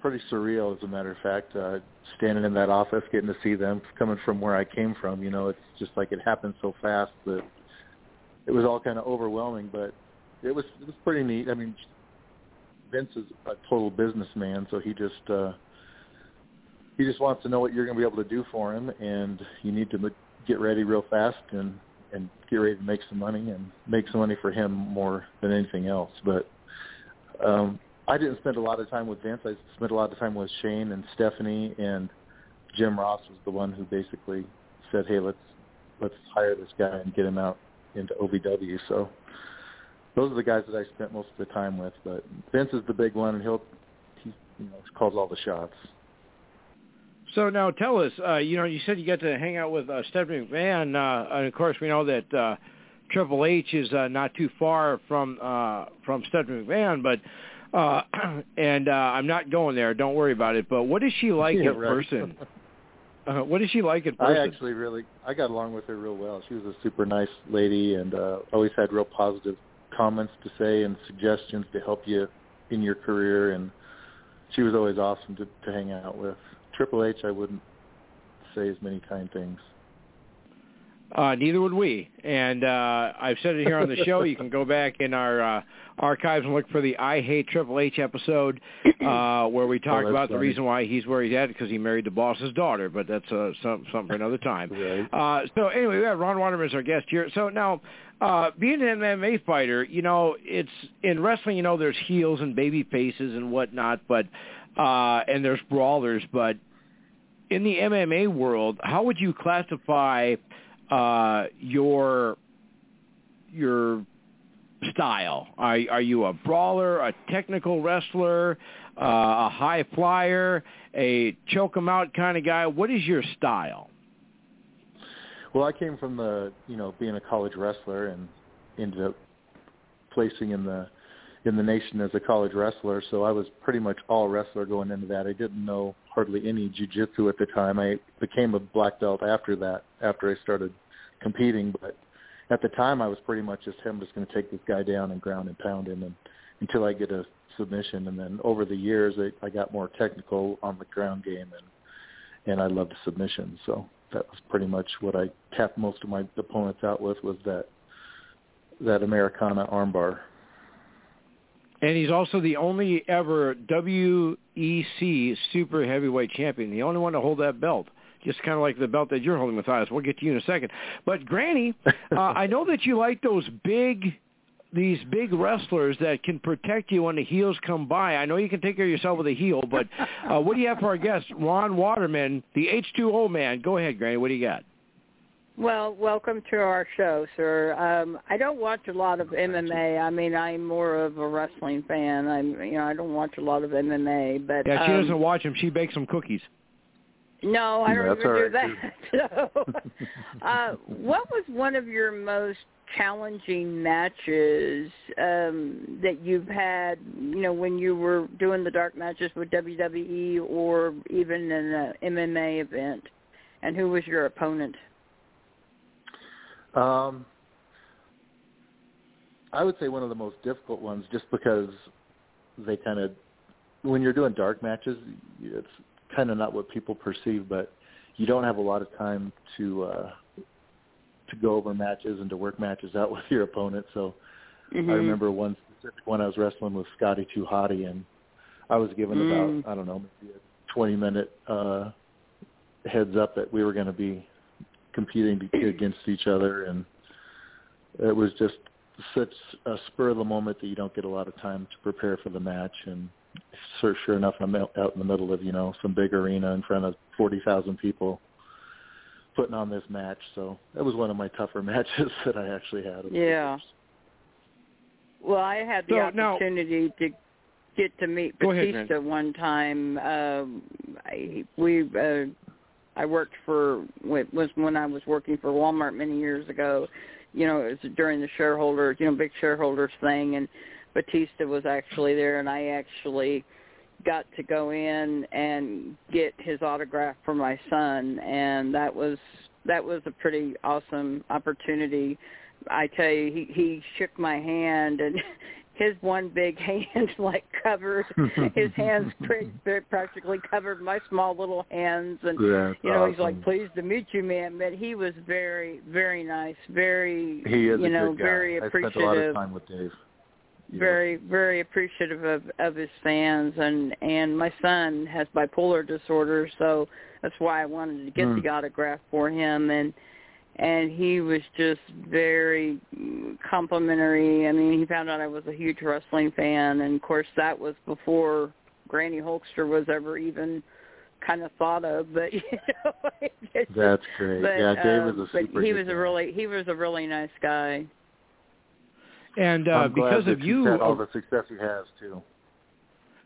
pretty surreal, as a matter of fact. Uh, standing in that office, getting to see them, coming from where I came from, you know, it's just like it happened so fast that it was all kind of overwhelming, but it was it was pretty neat. I mean, Vince is a total businessman, so he just uh, he just wants to know what you're going to be able to do for him, and you need to get ready real fast and and get ready to make some money and make some money for him more than anything else. But um, I didn't spend a lot of time with Vince. I spent a lot of time with Shane and Stephanie, and Jim Ross was the one who basically said, "Hey, let's let's hire this guy and get him out into OVW. So those are the guys that I spent most of the time with. But Vince is the big one, and he'll he you know calls all the shots. So now tell us, uh, you know, you said you got to hang out with uh, Stephanie McMahon, uh, and of course we know that uh, Triple H is uh, not too far from uh, from Stephanie McMahon, but uh, and uh, I'm not going there. Don't worry about it. But what is she like Yeah, in right. person? Uh, what is she like in person? I actually really I got along with her real well. She was a super nice lady and uh always had real positive comments to say and suggestions to help you in your career and she was always awesome to to hang out with. Triple H I wouldn't say as many kind things. Uh, neither would we. And uh, I've said it here on the show. You can go back in our uh, archives and look for the I Hate Triple H episode uh, where we talk that's about the reason why he's where he's at because he married the boss's daughter. But that's uh, some, something for another time. Right. Uh, so anyway, we have Ron Waterman as our guest here. So now, uh, being an MMA fighter, you know, it's in wrestling. You know, there's heels and baby faces and whatnot, but uh, and there's brawlers. But in the MMA world, how would you classify uh, your your style? Are are you a brawler, a technical wrestler, uh, a high flyer, a choke 'em out kind of guy? What is your style? Well, I came from the, you know, being a college wrestler and ended up placing in the in the nation as a college wrestler. So I was pretty much all wrestler going into that. I didn't know hardly any jiu-jitsu at the time. I became a black belt after that, after I started competing. But at the time, I was pretty much just, I'm just going to take this guy down and ground and pound him and until I get a submission. And then over the years, I, I got more technical on the ground game and and I loved submission. So that was pretty much what I tapped most of my opponents out with was that that Americana armbar. And he's also the only ever WEC super heavyweight champion, the only one to hold that belt. Just kind of like the belt that you're holding, Matthias. We'll get to you in a second. But Granny, uh, I know that you like those big, these big wrestlers that can protect you when the heels come by. I know you can take care of yourself with a heel, but uh, what do you have for our guest, Ron Waterman, the H2O man? Go ahead, Granny. What do you got? Well, welcome to our show, sir. Um, I don't watch a lot of MMA. I mean, I'm more of a wrestling fan. I'm, you know, I don't watch a lot of MMA, but Yeah, she um, doesn't watch them. She bakes some cookies. No, I don't That's even all do that. so, uh, what was one of your most challenging matches um, that you've had? You know, when you were doing the dark matches with WWE, or even in an MMA event, and who was your opponent? Um, I would say one of the most difficult ones, just because they kind of, when you're doing dark matches, it's kind of not what people perceive, but you don't have a lot of time to uh, to go over matches and to work matches out with your opponent. So Mhm. I remember one specific one I was wrestling with Scotty 2 Hotty, and I was given Mm. about I don't know maybe a 20 minute uh, heads up that we were going to be competing against each other, and it was just such a spur of the moment that you don't get a lot of time to prepare for the match. And sure, sure enough, I'm out out in the middle of you know some big arena in front of 40,000 people putting on this match. So that was one of my tougher matches that I actually had. Yeah. Well, I had the So, now- opportunity to get to meet Go ahead, Batista one time. Um, I, we uh, I worked for was when I was working for Walmart many years ago. You know, it was during the shareholders, you know, big shareholders thing, and Batista was actually there, and I actually got to go in and get his autograph for my son, and that was that was a pretty awesome opportunity. I tell you, he he shook my hand and his one big hand like covered his hands pretty, practically covered my small little hands and That's you know he's like awesome. pleased to meet you man but he was very very nice very He is you know very I appreciative spent a lot of time with Dave. Yeah. very very appreciative of of his fans and and my son has bipolar disorder so that's why I wanted to get Hmm. the autograph for him and and he was just very complimentary. I mean, he found out I was a huge wrestling fan and of course that was before Granny Hulkster was ever even kind of thought of, but you know, just, That's great. But, yeah, Dave um, was a but super. he good was a really he was a really nice guy. And uh, I'm glad because that of he's you, had all the success he has too.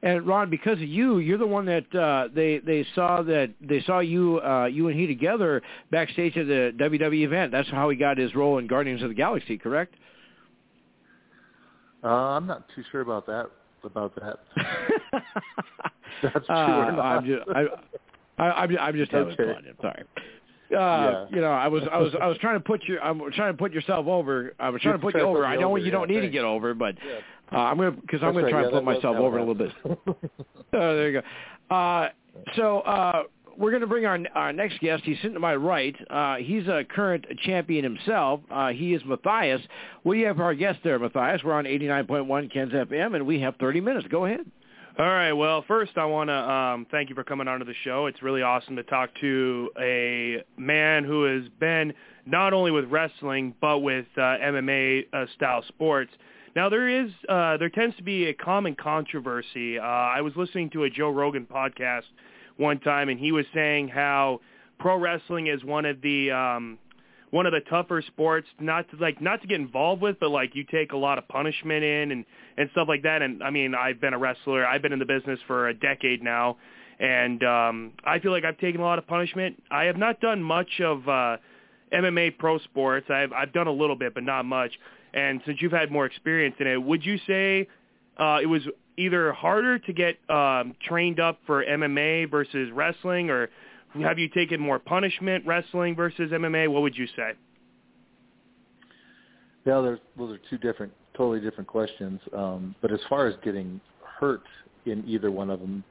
And Ron, because of you, you're the one that uh, they they saw that they saw you uh, you and he together backstage at the WWE event. That's how he got his role in Guardians of the Galaxy, correct? Uh, I'm not too sure about that. About that. That's true Uh, or not. I'm just I, I, I'm just, I'm just having Okay. fun. I'm sorry. Uh, Yeah. You know, I was I was I was trying to put you I'm trying to put yourself over. I was trying to put you over. I know over, you don't need to get over, but uh, I'm gonna because I'm gonna right, try yeah, and put myself over a little bit. Oh, there you go. Uh, so uh, we're going to bring our, our next guest. He's sitting to my right. Uh, he's a current champion himself. Uh, he is Matthias. We have our guest there, Matthias. We're on 89.1 Ken's FM, and we have 30 minutes. Go ahead. All right. Well, first I want to um, thank you for coming onto the show. It's really awesome to talk to a man who has been not only with wrestling but with uh, MMA uh, style sports. Now there is uh, there tends to be a common controversy. Uh, I was listening to a Joe Rogan podcast one time, and he was saying how pro wrestling is one of the um, one of the tougher sports not to like not to get involved with, but like you take a lot of punishment in and and stuff like that. And I mean, I've been a wrestler. I've been in the business for a decade now, and um, I feel like I've taken a lot of punishment. I have not done much of uh, MMA pro sports. I've I've done a little bit, but not much. And since you've had more experience in it, would you say uh, it was either harder to get um, trained up for MMA versus wrestling, or have you taken more punishment wrestling versus MMA? What would you say? Yeah, there's, those are two different, totally different questions. Um, but as far as getting hurt in either one of them,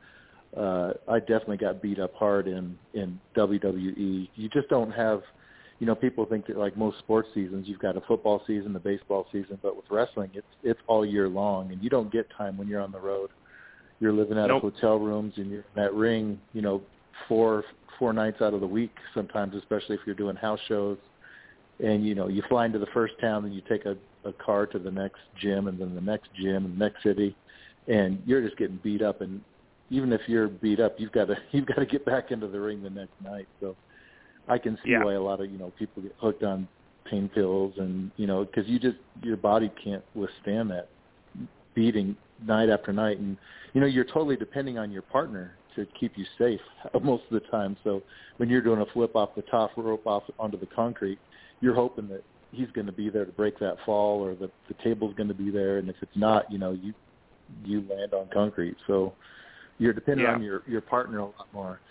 uh, I definitely got beat up hard in in WWE. You just don't have, you know, people think that like most sports seasons, you've got a football season, a baseball season, but with wrestling, it's it's all year long, and you don't get time when you're on the road. You're living out Nope. of hotel rooms, and you're in that ring, you know, four four nights out of the week sometimes, especially if you're doing house shows. And you know you fly into the first town and you take a, a car to the next gym and then the next gym and the next city and you're just getting beat up. And even if you're beat up you've got to you've got to get back into the ring the next night. So i can see Yeah. why a lot of you know people get hooked on pain pills and you know because you just your body can't withstand that beating night after night. And you know you're totally depending on your partner to keep you safe most of the time. So when you're doing a flip off the top rope off onto the concrete you're hoping that he's going to be there to break that fall or the the table's going to be there. And if it's not you know you you land on concrete. So you're dependent Yeah. on your your partner a lot more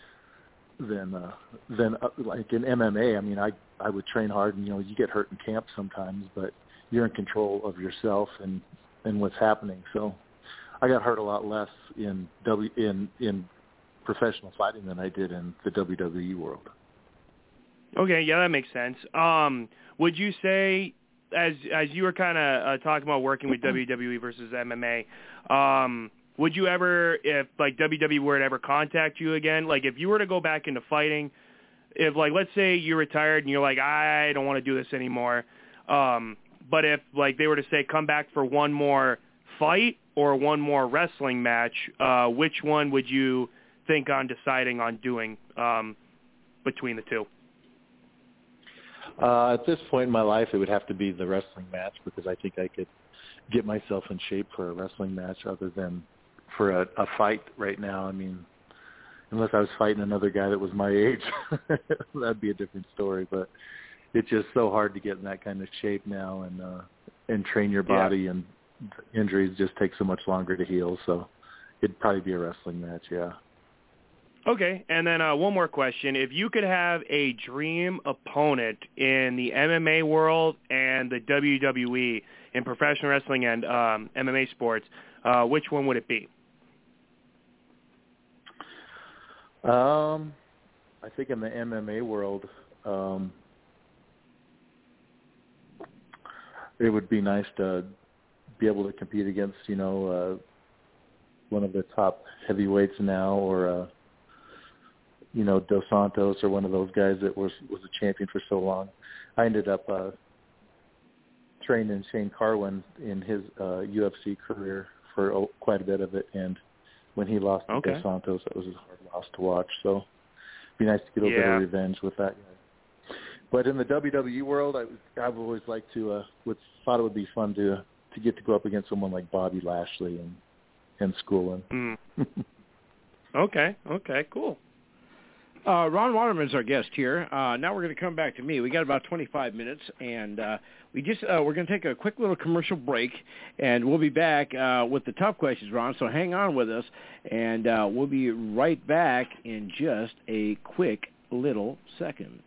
than uh than uh, like in MMA I mean I I would train hard and you know you get hurt in camp sometimes but you're in control of yourself and and what's happening. So I got hurt a lot less in W in in professional fighting than I did in the WWE world Okay, yeah, that makes sense. Um, would you say, as as you were kind of uh, talking about working with WWE versus MMA, um, would you ever, if like WWE were to ever contact you again, like if you were to go back into fighting, if like let's say you're retired and you're like I don't want to do this anymore, um, but if like they were to say come back for one more fight or one more wrestling match, uh, which one would you think on deciding on doing um, between the two? Uh, at this point in my life, it would have to be the wrestling match because I think I could get myself in shape for a wrestling match other than for a, a fight right now. I mean, unless I was fighting another guy that was my age, that'd be a different story. But it's just so hard to get in that kind of shape now and uh, and train your Yeah. body, and injuries just take so much longer to heal. So it'd probably be a wrestling match, yeah. Okay, and then uh, one more question: If you could have a dream opponent in the MMA world and the WWE in professional wrestling and um, MMA sports, uh, which one would it be? Um, I think in the MMA world, um, it would be nice to be able to compete against, you know, uh, one of the top heavyweights now, or uh, you know, Dos Santos, or one of those guys that was was a champion for so long. I ended up uh, training Shane Carwin in his uh, UFC career for oh, quite a bit of it, and when he lost to Dos Santos. That was a hard loss to watch. So it'd be nice to get a little bit of revenge with that guy. But in the WWE world, I I've always liked to uh, would thought it would be fun to to get to go up against someone like Bobby Lashley and and Schoolin. Mm. Okay. Okay. Cool. Uh, Ron Waterman's our guest here. Uh, now we're going to come back to me. We got about 25 minutes, and uh, we just uh, we're going to take a quick little commercial break, and we'll be back uh, with the tough questions, Ron. So hang on with us, and uh, we'll be right back in just a quick little second.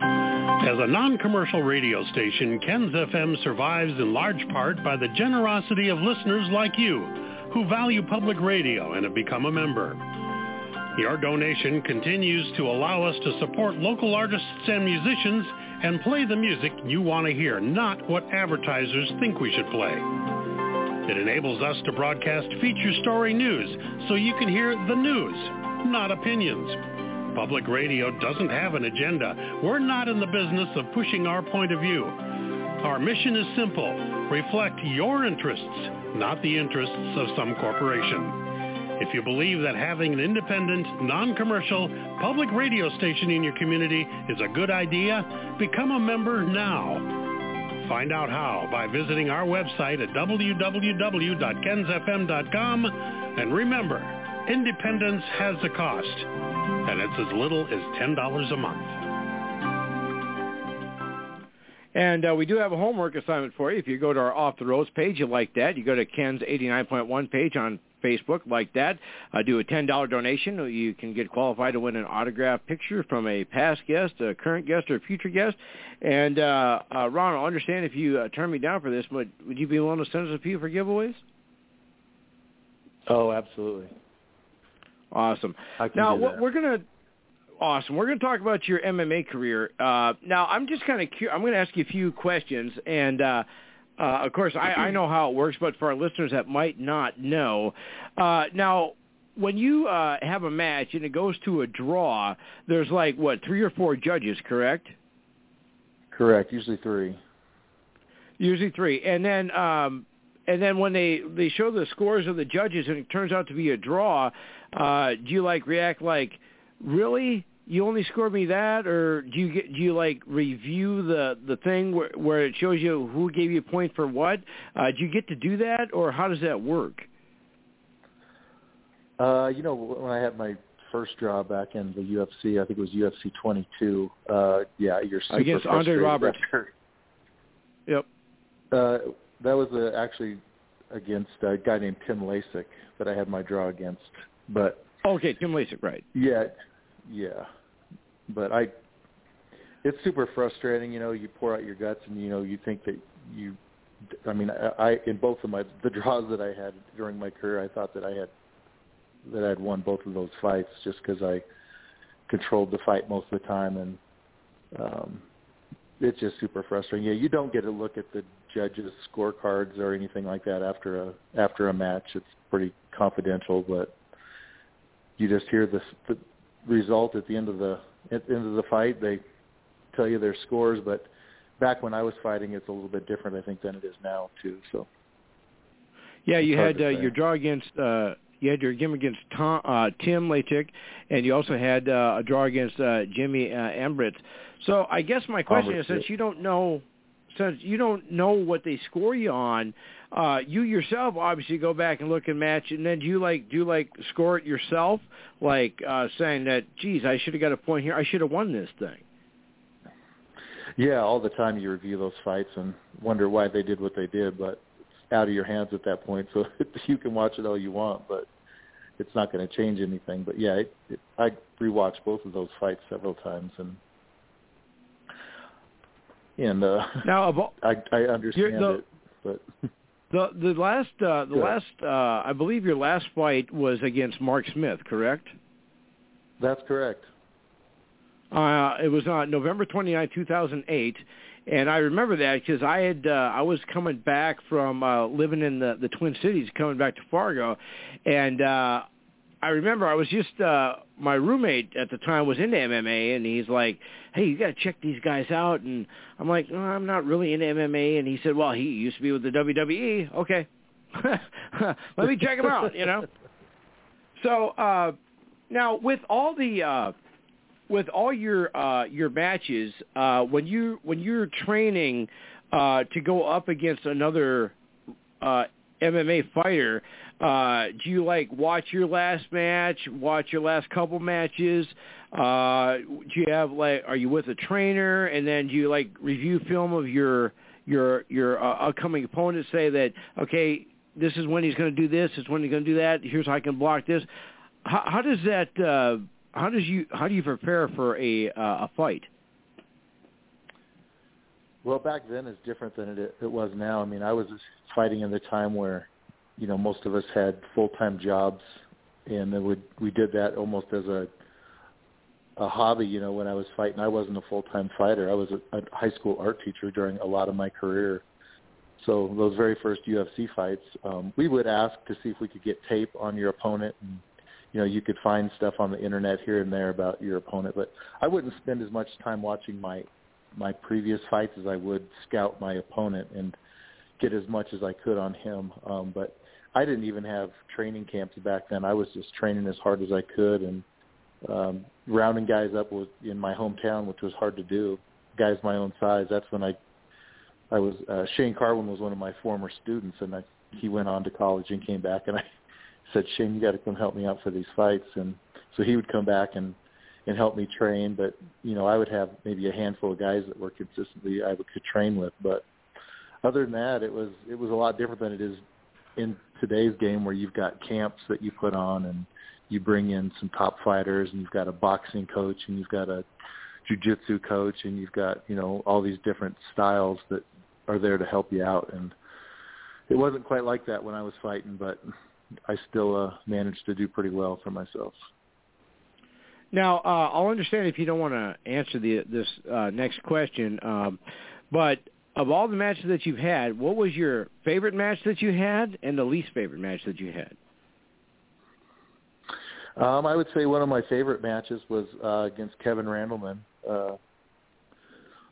As a non-commercial radio station, Ken's FM survives in large part by the generosity of listeners like you who value public radio and have become a member. Your donation continues to allow us to support local artists and musicians and play the music you want to hear, not what advertisers think we should play. It enables us to broadcast feature story news so you can hear the news, not opinions. Public radio doesn't have an agenda. We're not in the business of pushing our point of view. Our mission is simple. Reflect your interests, not the interests of some corporation. If you believe that having an independent, non-commercial, public radio station in your community is a good idea, become a member now. Find out how by visiting our website at www.kensfm.com. And remember, independence has a cost, and it's as little as $10 a month. And uh, we do have a homework assignment for you. If you go to our Off the Ropes page, you like that. You go to Ken's 89.1 page on Facebook, like that. Uh, do a $10 donation. You can get qualified to win an autographed picture from a past guest, a current guest, or a future guest. And uh, uh, Ron, I understand if you uh, turn me down for this, but would you be willing to send us a few for giveaways? Oh, absolutely. Awesome. Now do what that. we're gonna awesome. We're gonna talk about your MMA career. Uh, now I'm just kind of cu- I'm gonna ask you a few questions, and uh, uh, of course I, I know how it works, but for our listeners that might not know, uh, now when you uh, have a match and it goes to a draw, there's like what three or four judges, correct? Correct. Usually three. Usually three, and then um, and then when they they show the scores of the judges and it turns out to be a draw, uh, do you like react like, really? You only scored me that, or do you get do you like review the the thing where where it shows you who gave you a point for what? Uh, do you get to do that, or how does that work? Uh, you know, when I had my first draw back in the UFC, I think it was UFC 22. Uh, yeah, you're super Against Andre Roberts. after- Yep. Uh, that was uh, actually against a guy named Tim Lajcik that I had my draw against. But Okay, Tim Lajcik, right? yeah, yeah. But I, it's super frustrating. You know, you pour out your guts, and you know, you think that you. I mean, I, I in both of my the draws that I had during my career, I thought that I had that I'd won both of those fights just because I controlled the fight most of the time, and um, it's just super frustrating. Yeah, you don't get a look at the judges' scorecards or anything like that after a after a match. It's pretty confidential, but you just hear the, the result at the end of the at the end of the fight. They tell you their scores, but back when I was fighting, it's a little bit different, I think, than it is now too. So Yeah, you had uh, your draw against uh, you had your game against Tom, uh, Tim Lajcik, and you also had uh, a draw against uh, Jimmy uh, Ambriz. So I guess my question Ambriz, is, since you don't know, since you don't know what they score you on, uh, you yourself obviously go back and look and match, it and then do you like do you like score it yourself, like uh, saying that, geez, I should have got a point here, I should have won this thing. yeah, all the time you review those fights and wonder why they did what they did, but it's out of your hands at that point. So you can watch it all you want, but it's not going to change anything. But yeah, it, it, I rewatched both of those fights several times, and and uh, Now, of all, I I understand the- it, but the the last uh, the Good. last uh, I believe your last fight was against Mark Smith, correct? that's correct. Uh, it was on November 29, 2008, and I remember that because I had uh, I was coming back from uh, living in the the Twin Cities, coming back to Fargo, and uh, I remember I was just uh, my roommate at the time was into MMA, and he's like, "Hey, you got to check these guys out," and I'm like, oh, "I'm not really into MMA," and he said, "Well, he used to be with the WWE. Okay, let me check him out," you know. So uh, now with all the uh, with all your uh, your matches, uh, when you when you're training uh, to go up against another uh, MMA fighter, uh, do you like watch your last match, watch your last couple matches? Uh, do you have like, are you with a trainer, and then do you like review film of your your your uh, upcoming opponent? Say that okay, this is when he's going to do this, is when he's going to do that. Here's how I can block this. How, how does that? Uh, how does you how do you prepare for a uh, a fight? Well, back then is different than it it was now. I mean, I was fighting in the time where, you know, most of us had full time jobs, and we we did that almost as a a hobby. You know, when I was fighting, I wasn't a full time fighter. I was a, a high school art teacher during a lot of my career. So those very first UFC fights, um, we would ask to see if we could get tape on your opponent, and you know, you could find stuff on the internet here and there about your opponent. But I wouldn't spend as much time watching my my previous fights as I would scout my opponent and get as much as I could on him. Um, but I didn't even have training camps back then. I was just training as hard as I could and um, rounding guys up was in my hometown, which was hard to do. Guys my own size. That's when I I was uh, Shane Carwin was one of my former students, and I, he went on to college and came back, and I said, Shane, you got to come help me out for these fights, and so he would come back and and help me train. But you know, I would have maybe a handful of guys that were consistently I would could train with. But other than that, it was it was a lot different than it is in today's game, where you've got camps that you put on and you bring in some top fighters, and you've got a boxing coach, and you've got a jujitsu coach, and you've got you know all these different styles that are there to help you out. And it wasn't quite like that when I was fighting, but I still uh, managed to do pretty well for myself. Now, uh, I'll understand if you don't want to answer the, this uh, next question, um, but of all the matches that you've had, what was your favorite match that you had and the least favorite match that you had? Um, I would say one of my favorite matches was uh, against Kevin Randleman, uh,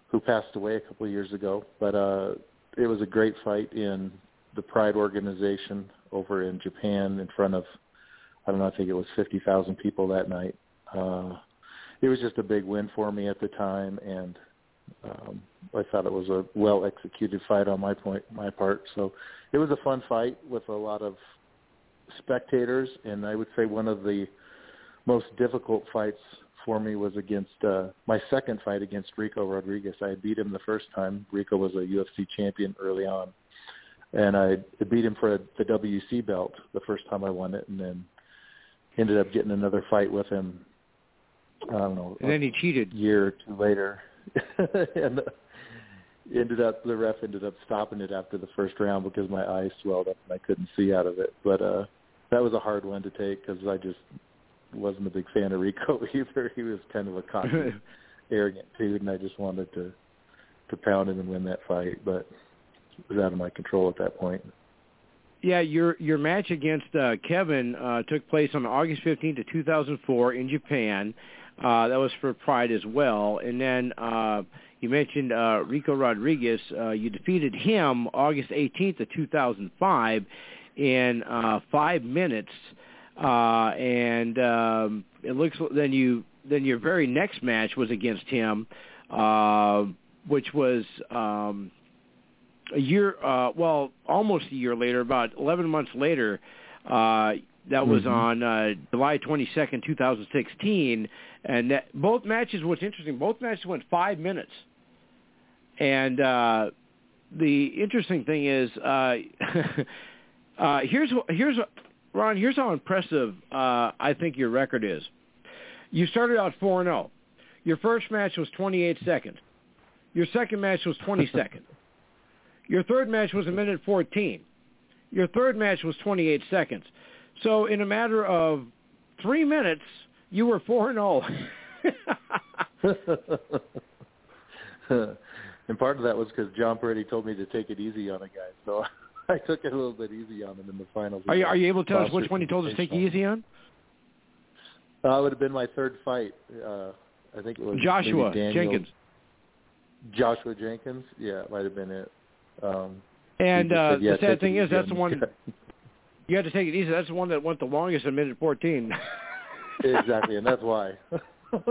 who passed away a couple of years ago. But uh, it was a great fight in the Pride organization over in Japan in front of, I don't know, I think it was 50,000 people that night uh, it was just a big win for me at the time, and um, I thought it was a well executed fight on my point, my part. So it was a fun fight with a lot of spectators, and I would say one of the most difficult fights for me was against uh, my second fight against Ricco Rodriguez. I beat him the first time. Rico was a UFC champion early on, and I beat him for the WC belt the first time I won it, and then ended up getting another fight with him I don't know. And then he cheated. year or two later, and uh, ended up the ref ended up stopping it after the first round because my eyes swelled up and I couldn't see out of it. But uh that was a hard one to take because I just wasn't a big fan of Ricco either. He was kind of a cocky, arrogant dude, and I just wanted to to pound him and win that fight, but it was out of my control at that point. Yeah, your your match against uh, Kevin uh, took place on August 15th of 2004 in Japan. Uh, that was for Pride as well. And then uh, you mentioned uh, Ricco Rodriguez. Uh, you defeated him August 18th of 2005 in uh, five minutes. Uh, and um, it looks then you then your very next match was against him, uh, which was um, a year. Uh, well, almost a year later, about 11 months later. Uh, that was mm-hmm. on uh, July 22nd, 2016, and that, both matches. What's interesting, both matches went five minutes, and uh, the interesting thing is, uh, uh, here's here's Ron. Here's how impressive uh, I think your record is. You started out four and zero. Your first match was 28 seconds. Your second match was 20 seconds. Your third match was a minute 14. Your third match was 28 seconds. So in a matter of three minutes, you were four and zero. Oh. and part of that was because John Perretti told me to take it easy on a guy, so I took it a little bit easy on him in the finals. Are you, are you able to tell us which one he told us to take easy on? Uh, would have been my third fight. Uh, I think it was Joshua Jenkins. Joshua Jenkins, yeah, it might have been it. Um, and uh, said, yeah, the sad thing is, that's the one. You had to take it easy. That's the one that went the longest, a minute fourteen. exactly, and that's why.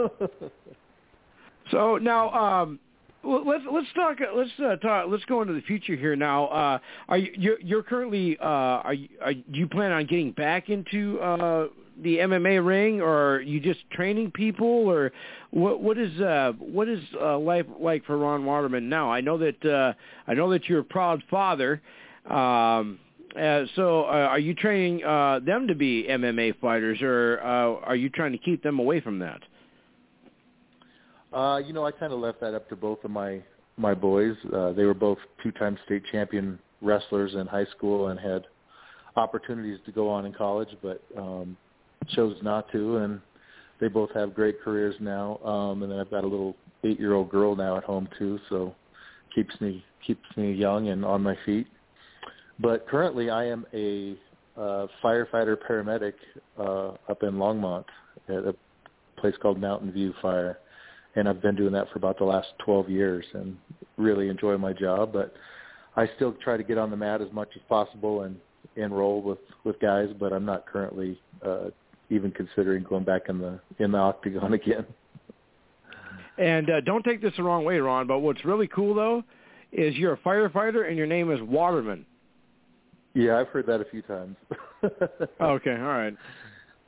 so now, um, let's let's talk. Let's uh, talk. Let's go into the future here now. Uh, are you you're, you're currently? Uh, are you? Are, do you plan on getting back into uh, the MMA ring, or are you just training people, or what? What is uh, what is uh, life like for Ron Waterman now? I know that uh, I know that you're a proud father. Um, uh, so, uh, are you training uh, them to be MMA fighters, or uh, are you trying to keep them away from that? Uh, you know, I kind of left that up to both of my my boys. Uh, they were both two-time state champion wrestlers in high school and had opportunities to go on in college, but um, chose not to. And they both have great careers now. Um, and then I've got a little eight-year-old girl now at home too, so keeps me keeps me young and on my feet. But currently, I am a uh, firefighter paramedic uh, up in Longmont at a place called Mountain View Fire and I've been doing that for about the last 12 years and really enjoy my job. But I still try to get on the mat as much as possible and enroll with with guys, but I'm not currently uh, even considering going back in the in the octagon again. And uh, don't take this the wrong way, Ron. But what's really cool though is you're a firefighter and your name is Waterman. Yeah, I've heard that a few times. okay, all right.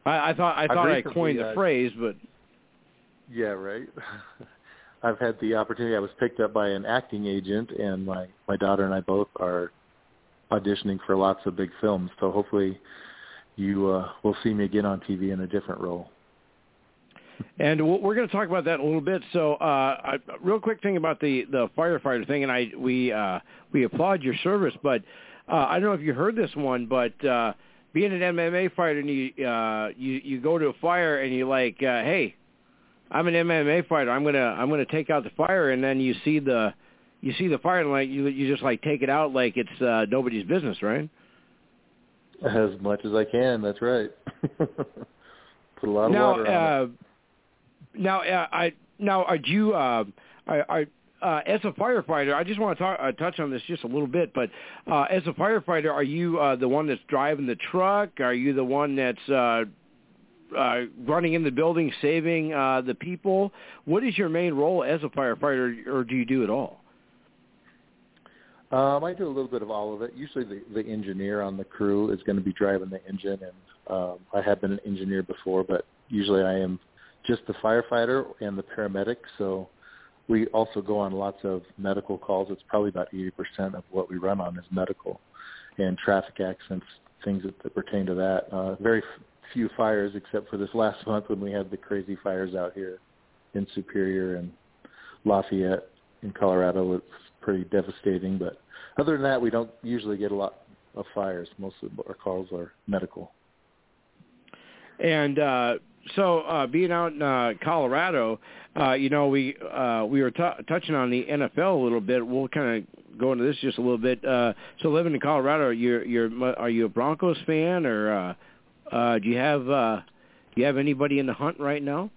I, I thought I thought I coined the uh, phrase, but yeah, right. I've had the opportunity. I was picked up by an acting agent, and my my daughter and I both are auditioning for lots of big films. So hopefully, you uh, will see me again on TV in a different role. And we're going to talk about that a little bit. So, uh, I, real quick thing about the the firefighter thing, and I we uh, we applaud your service, but uh, I don't know if you heard this one, but uh, being an MMA fighter and you uh, you you go to a fire and you like, uh, hey, I'm an MMA fighter. I'm gonna I'm gonna take out the fire, and then you see the you see the fire, and like you you just like take it out like it's uh, nobody's business, right? As much as I can. That's right. Put a lot of now, water on uh, it. Now, uh, I now are you uh, are, are uh, as a firefighter? I just want to talk, uh, touch on this just a little bit, but uh, as a firefighter, are you uh, the one that's driving the truck? Are you the one that's uh, uh, running in the building, saving uh, the people? What is your main role as a firefighter, or do you do it all? Um, I do a little bit of all of it. Usually, the, the engineer on the crew is going to be driving the engine, and um, I have been an engineer before, but usually I am just the firefighter and the paramedic. So we also go on lots of medical calls. It's probably about 80% of what we run on is medical and traffic accidents, things that, that pertain to that. Uh, very f- few fires except for this last month when we had the crazy fires out here in Superior and Lafayette in Colorado. It's pretty devastating, but other than that, we don't usually get a lot of fires. Most of our calls are medical. And uh, so, uh, being out in uh, Colorado, uh, you know, we uh, we were t- touching on the NFL a little bit. We'll kind of go into this just a little bit. Uh, so, living in Colorado, you're you're are you a Broncos fan, or uh, uh, do you have uh, do you have anybody in the hunt right now?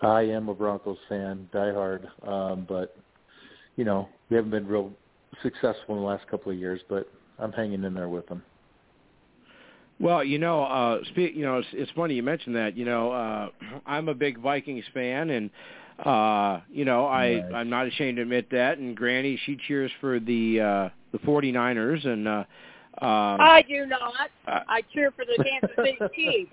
I am a Broncos fan, diehard, um, but you know we haven't been real successful in the last couple of years, but I'm hanging in there with them. Well, you know, uh, speak, you know, it's, it's funny you mentioned that. You know, uh, I'm a big Vikings fan, and uh, you know, I Right. I'm not ashamed to admit that. And Granny, she cheers for the uh, the 49ers, and uh, um, I do not. Uh, I cheer for the Kansas City Chiefs.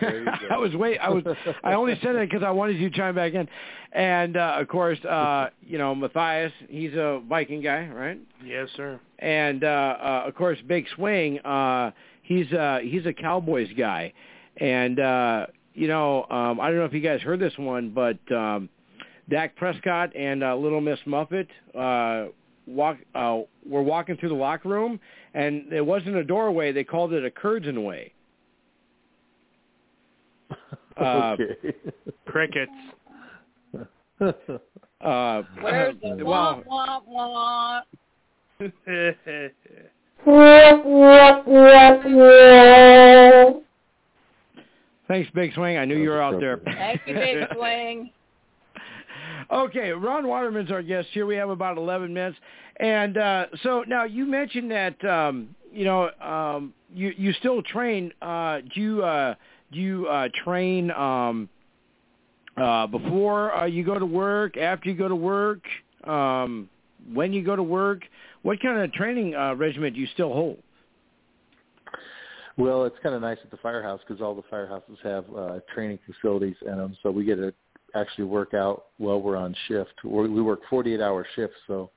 There you go. I was wait. I was. I only said that because I wanted you to chime back in, and uh, of course, uh, you know, Matthias. He's a Viking guy, right? Yes, sir. And uh, uh, of course, Big Swing. Uh, he's uh, he's a Cowboys guy, and uh, you know, um, I don't know if you guys heard this one, but um, Dak Prescott and uh, Little Miss Muffet uh, walk uh, were walking through the locker room, and it wasn't a doorway. They called it a curtain way. Uh, okay. Crickets. Uh, Where's the well, wah, wah, wah? thanks, Big Swing. I knew you were out there. Thank you, Big Swing. Okay, Ron Waterman's our guest here. We have about 11 minutes. And uh, so now you mentioned that um, you know, um, you you still train. Uh, do you uh, do you uh, train um, uh, before uh, you go to work? After you go to work? Um, when you go to work? What kind of training uh, regimen do you still hold? Well, it's kind of nice at the firehouse because all the firehouses have uh, training facilities in them, so we get to actually work out while we're on shift. We're, we work 48-hour shifts, so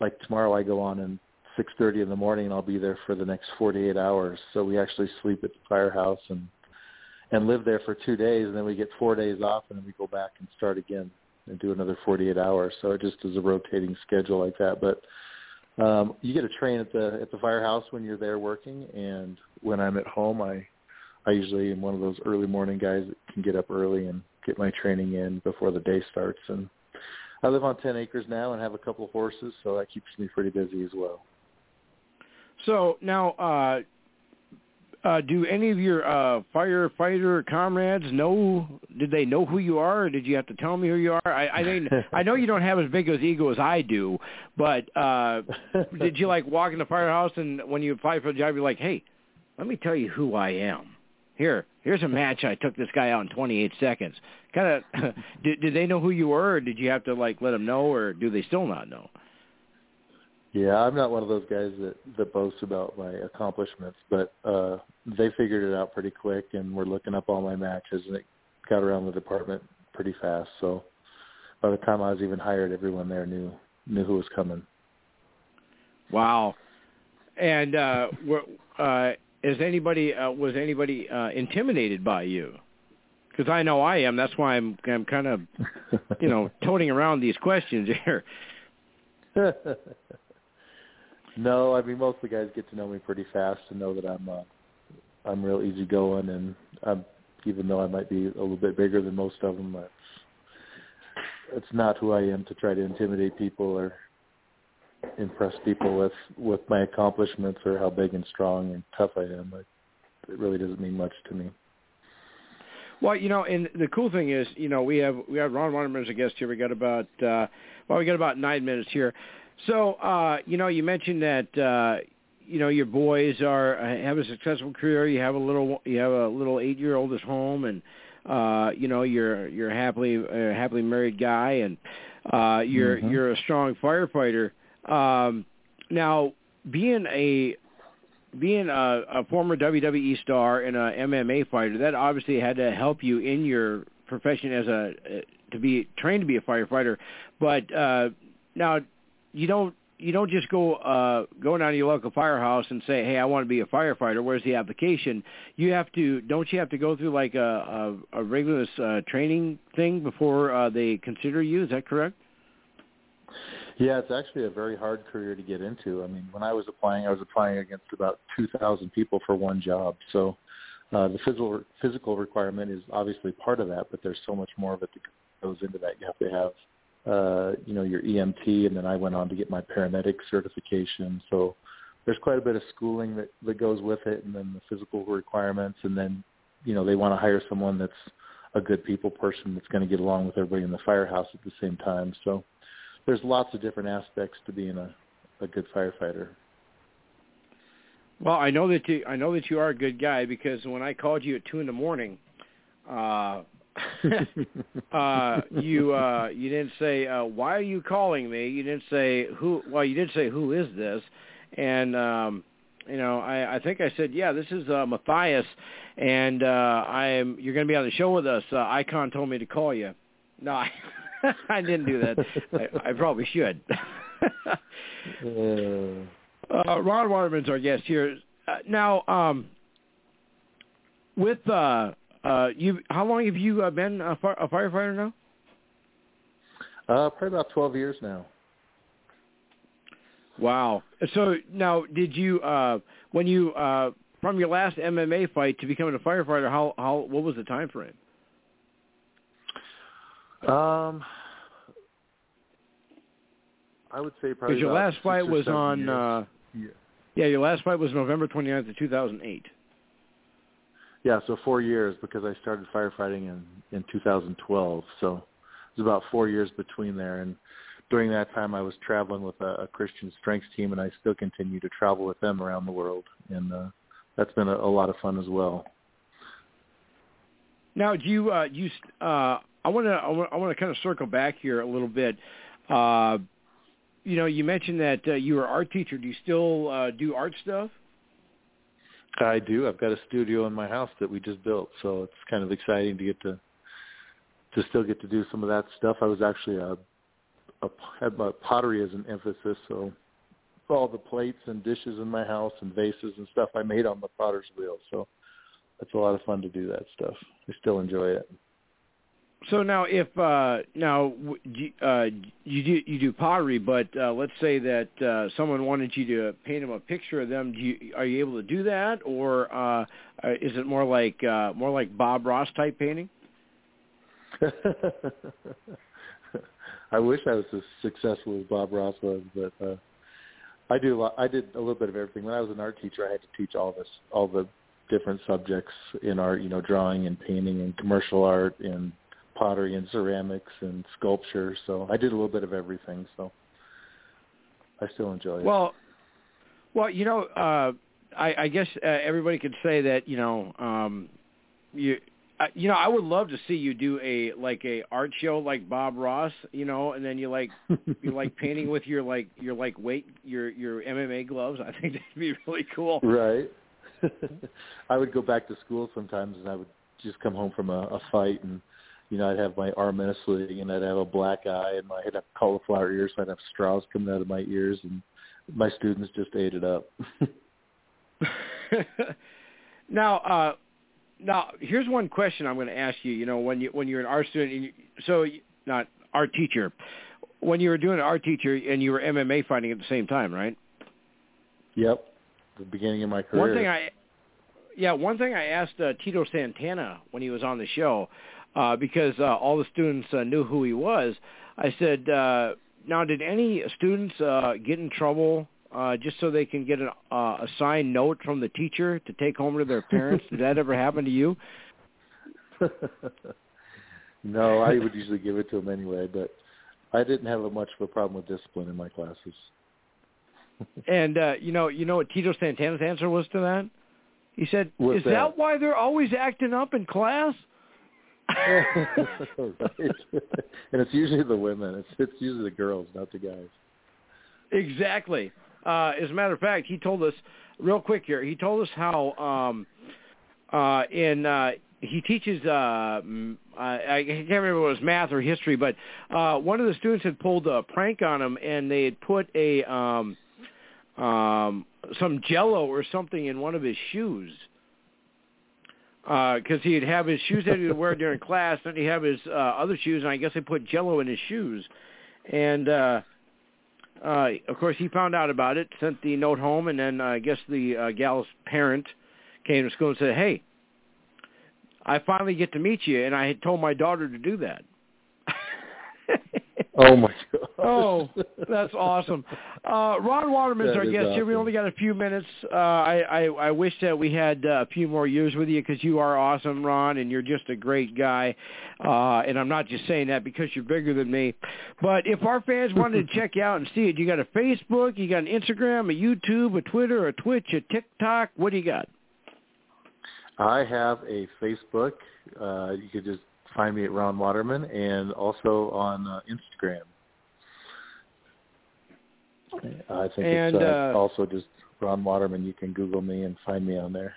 like tomorrow I go on and 6:30 in the morning and I'll be there for the next 48 hours. So we actually sleep at the firehouse and and live there for two days, and then we get four days off, and then we go back and start again and do another 48 hours. So it just is a rotating schedule like that. But um, you get a train at the at the firehouse when you're there working, and when I'm at home, I I usually am one of those early morning guys that can get up early and get my training in before the day starts. And I live on 10 acres now and have a couple of horses, so that keeps me pretty busy as well. So now, uh, uh, do any of your uh, firefighter comrades know? Did they know who you are, or did you have to tell me who you are? I, I mean, I know you don't have as big as ego as I do, but uh, did you like walk in the firehouse and when you apply for the job, you're like, hey, let me tell you who I am. Here, here's a match. I took this guy out in 28 seconds. Kind of, did, did they know who you were, or did you have to like let them know, or do they still not know? Yeah, I'm not one of those guys that that boasts about my accomplishments, but uh they figured it out pretty quick and were looking up all my matches and it got around the department pretty fast. So by the time I was even hired, everyone there knew knew who was coming. Wow. And uh were, uh is anybody uh, was anybody uh intimidated by you? Because I know I am. That's why I'm I'm kind of you know toting around these questions here. No, I mean most of the guys get to know me pretty fast and know that I'm uh, I'm real easygoing and I'm even though I might be a little bit bigger than most of them, it's it's not who I am to try to intimidate people or impress people with with my accomplishments or how big and strong and tough I am. It, it really doesn't mean much to me. Well, you know, and the cool thing is, you know, we have we have Ron Waterman as a guest here. We got about uh, well, we got about nine minutes here. So, uh, you know, you mentioned that uh, you know your boys are uh, have a successful career. You have a little you have a little eight year old at home, and uh, you know you're you're a happily uh, happily married guy, and uh, you're Mhm. you're a strong firefighter. Um, now, being a being a, a former WWE star and a MMA fighter, that obviously had to help you in your profession as a uh, to be trained to be a firefighter. But uh, now you don't you don't just go uh go down to your local firehouse and say, "Hey, I want to be a firefighter. Where's the application?" You have to don't you have to go through like a a, a rigorous uh, training thing before uh, they consider you? Is that correct? Yeah, it's actually a very hard career to get into. I mean, when I was applying, I was applying against about 2,000 people for one job. So uh, the physical physical requirement is obviously part of that, but there's so much more of it that goes into that. You have to have, uh, you know, your EMT, and then I went on to get my paramedic certification. So there's quite a bit of schooling that that goes with it, and then the physical requirements, and then, you know, they want to hire someone that's a good people person that's going to get along with everybody in the firehouse at the same time. So there's lots of different aspects to being a, a good firefighter. Well, I know that you I know that you are a good guy because when I called you at two in the morning, uh, uh, you uh, you didn't say uh, why are you calling me. You didn't say who. Well, you did say who is this, and um, you know I, I think I said yeah this is uh, Matthias, and uh, I am you're going to be on the show with us. Uh, Icon told me to call you. No, I, I didn't do that. I, I probably should. Uh, Ron Waterman's our guest here. Uh, now, um, with uh, uh, you, how long have you uh, been a, fire, a firefighter now? uh, probably about 12 years now. Wow. So now, did you uh, when you uh, from your last MMA fight to becoming a firefighter? How how what was the time frame? Um, I would say probably Because your about last fight was on. years. Uh, yeah. yeah, your last fight was November 29th of 2008. Yeah, so four years because I started firefighting in in 2012. So it was about four years between there, and during that time, I was traveling with a, a Christian strength team, and I still continue to travel with them around the world, and uh, that's been a, a lot of fun as well. Now, do you uh, you uh, I want to I want to kind of circle back here a little bit. Uh, you know, you mentioned that uh, you were art teacher. Do you still uh, do art stuff? I do. I've got a studio in my house that we just built, so it's kind of exciting to get to to still get to do some of that stuff. I was actually a, a had my pottery as an emphasis, so all the plates and dishes in my house and vases and stuff I made on the potter's wheel. So it's a lot of fun to do that stuff. I still enjoy it. So now, if uh, now uh, you do you do pottery, but uh, let's say that uh, someone wanted you to paint them a picture of them, do you, are you able to do that, or uh, uh is it more like uh, more like Bob Ross type painting? I wish I was as successful as Bob Ross was, but uh, I do. A lot, I did a little bit of everything. When I was an art teacher, I had to teach all this, all the different subjects in art. You know, drawing and painting and commercial art and pottery and ceramics and sculpture. So I did a little bit of everything. So I still enjoy it. Well, well, you know, uh, I, I guess uh, everybody could say that you know, um, you. Uh, you know, I would love to see you do a like a art show like Bob Ross, you know, and then you like you like painting with your like your like weight your your MMA gloves. I think that'd be really cool. Right. I would go back to school sometimes, and I would just come home from a, a fight, and you know, I'd have my arm in a sling, and I'd have a black eye, and I'd have cauliflower ears, so I'd have straws coming out of my ears, and my students just ate it up. now, uh, now here's one question I'm going to ask you. You know, when you when you're an art student, and you, so not art teacher, when you were doing an art teacher and you were MMA fighting at the same time, right? Yep, the beginning of my career. One thing I, yeah, one thing I asked uh, Tito Santana when he was on the show, uh, because uh, all the students uh, knew who he was. I said, uh, now, did any students uh, get in trouble uh, just so they can get an, uh, a signed note from the teacher to take home to their parents? Did that ever happen to you? no, I would usually give it to them anyway, but I didn't have much of a problem with discipline in my classes. and uh, you know, you know what Tito Santana's answer was to that? He said, What's "Is that? that why they're always acting up in class?" And it's usually the women. It's it's usually the girls, not the guys. Exactly. Uh, as a matter of fact, he told us real quick here. He told us how um, uh, in uh, he teaches. Uh, I, can't remember what it was math or history, but uh, one of the students had pulled a prank on him, and they had put a um, um, some Jello or something in one of his shoes because uh, he'd have his shoes that he'd wear during class, then he'd have his uh, other shoes, and I guess they put Jello in his shoes. And uh, uh, of course, he found out about it, sent the note home, and then uh, I guess the uh, gal's parent came to school and said, "Hey, I finally get to meet you, and I had told my daughter to do that." Oh my god! oh, that's awesome. Uh, Ron Waterman is That our guest here. We only got a few minutes. Uh, I, I I wish that we had uh, a few more years with you because you are awesome, Ron, and you're just a great guy. Uh, and I'm not just saying that because you're bigger than me. But if our fans wanted to check you out and see it, you got a Facebook, you got an Instagram, a YouTube, a Twitter, a Twitch, a TikTok. What do you got? I have a Facebook. Uh, you could just find me at Ron Waterman, and also on uh, Instagram. I think And, it's uh, uh, also just Ron Waterman. You can Google me and find me on there.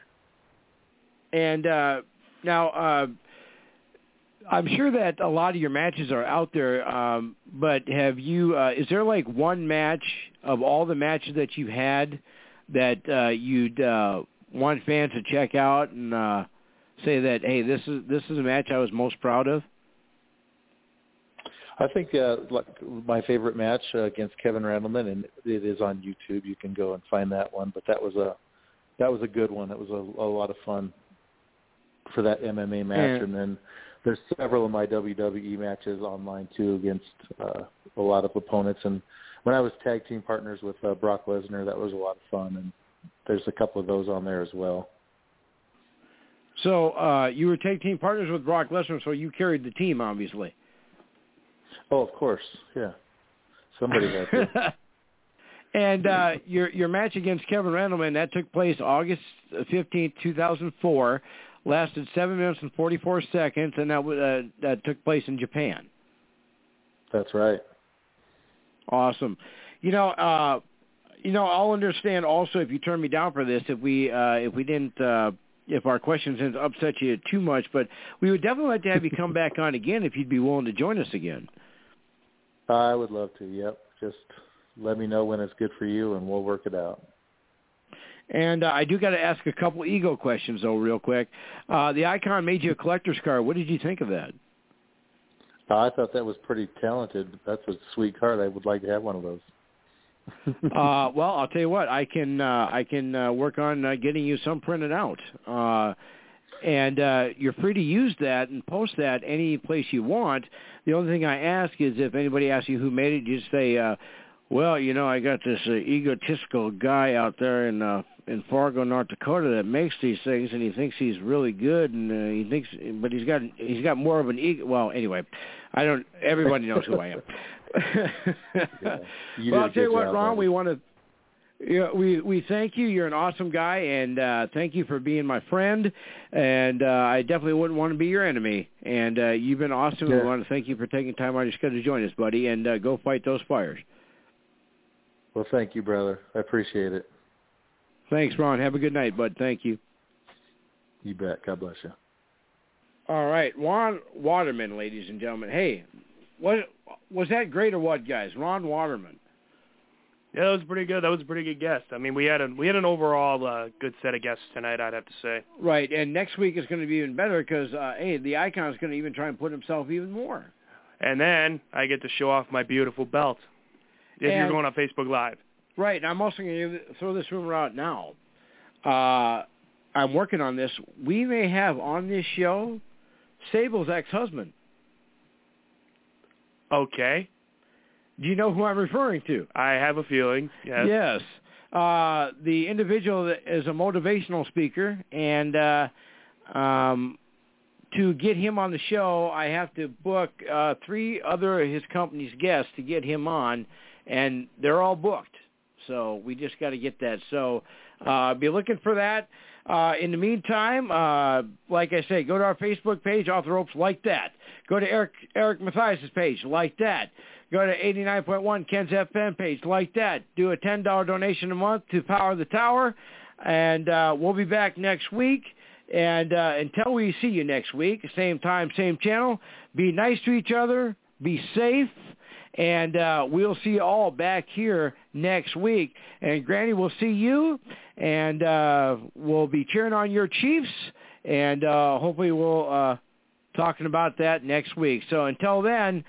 And uh, now, uh, I'm sure that a lot of your matches are out there, um, but have you? Uh, is there like one match of all the matches that you've had that uh, you'd uh, want fans to check out and uh, say that, hey, this is this is a match I was most proud of? I think uh, like my favorite match uh, against Kevin Randleman, and it is on YouTube. You can go and find that one. But that was a that was a good one. It was a, a lot of fun for that MMA match. Yeah. And then there's several of my WWE matches online too against uh, a lot of opponents. And when I was tag team partners with uh, Brock Lesnar, that was a lot of fun. And there's a couple of those on there as well. So uh, you were tag team partners with Brock Lesnar, so you carried the team, obviously. Oh, of course, yeah. Somebody had to. and uh, your your match against Kevin Randleman that took place August fifteenth, two thousand four, lasted seven minutes and forty four seconds, and that uh, that took place in Japan. That's right. Awesome. You know, uh, you know, I'll understand also if you turn me down for this if we uh, if we didn't. Uh, if our questions didn't upset you too much, but we would definitely like to have you come back on again if you'd be willing to join us again. I would love to. Yep. Just let me know when it's good for you, and we'll work it out. And uh, I do got to ask a couple ego questions though, real quick. Uh, the Icon made you a collector's card. What did you think of that? I thought that was pretty talented. That's a sweet card. I would like to have one of those. uh, well, I'll tell you what. I can uh, I can uh, work on uh, getting you some printed out, uh, and uh, you're free to use that and post that any place you want. The only thing I ask is if anybody asks you who made it, you just say, uh, "Well, you know, I got this uh, egotistical guy out there in uh, in Fargo, North Dakota, that makes these things, and he thinks he's really good, and uh, he thinks, but he's got he's got more of an ego. Well, anyway, I don't. Everybody knows who I am." yeah, you well, I'll tell you what, Ron. buddy. We want to. Yeah, we we thank you. You're an awesome guy, and uh, thank you for being my friend. And uh, I definitely wouldn't want to be your enemy. And uh, you've been awesome. Yeah. We want to thank you for taking time out of your schedule to join us, buddy. And uh, go fight those fires. Well, thank you, brother. I appreciate it. Thanks, Ron. Have a good night, bud. Thank you. You bet. God bless you. All right, Ron Waterman, ladies and gentlemen. Hey, what was that great or what, guys? Ron Waterman. Yeah, that was pretty good. That was a pretty good guest. I mean, we had a we had an overall uh, good set of guests tonight. I'd have to say. Right, and next week is going to be even better because uh, hey, the icon is going to even try and put himself even more. And then I get to show off my beautiful belt. If you're going on Facebook Live. Right, and I'm also going to throw this rumor out now. Uh, I'm working on this. We may have on this show Sable's ex-husband. Okay. Do you know who I'm referring to? I have a feeling. Yes. Yes. Uh, the individual is a motivational speaker, and uh, um, to get him on the show, I have to book uh, three other of his company's guests to get him on, and they're all booked. So we just got to get that. So uh, be looking for that. Uh, in the meantime, uh, like I say, go to our Facebook page, Off the Ropes, like that. Go to Eric Eric Matthias' page, like that. Go to 89.1 Ken's FM page, like that. Do a $10 donation a month to Power the Tower, and uh, we'll be back next week. And uh, until we see you next week, same time, same channel, be nice to each other, be safe, and uh, we'll see you all back here next week. And Granny, we'll see you, and uh, we'll be cheering on your Chiefs, and uh, hopefully we'll uh, talking about that next week. So until then,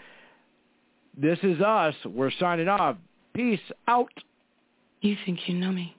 this is us. We're signing off. Peace out. You think you know me?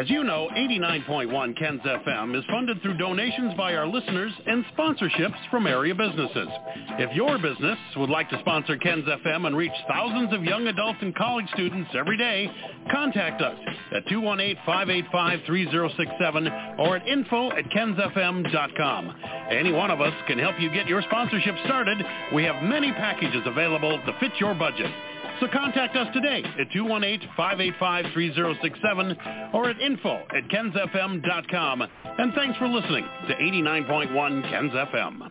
As you know, 89.1 Ken's FM is funded through donations by our listeners and sponsorships from area businesses. If your business would like to sponsor Ken's FM and reach thousands of young adults and college students every day, contact us at 218-585-3067 or at info at kensfm.com. Any one of us can help you get your sponsorship started. We have many packages available to fit your budget. So contact us today at 218-585-3067 or at info at kensfm.com. And thanks for listening to 89.1 Kens FM.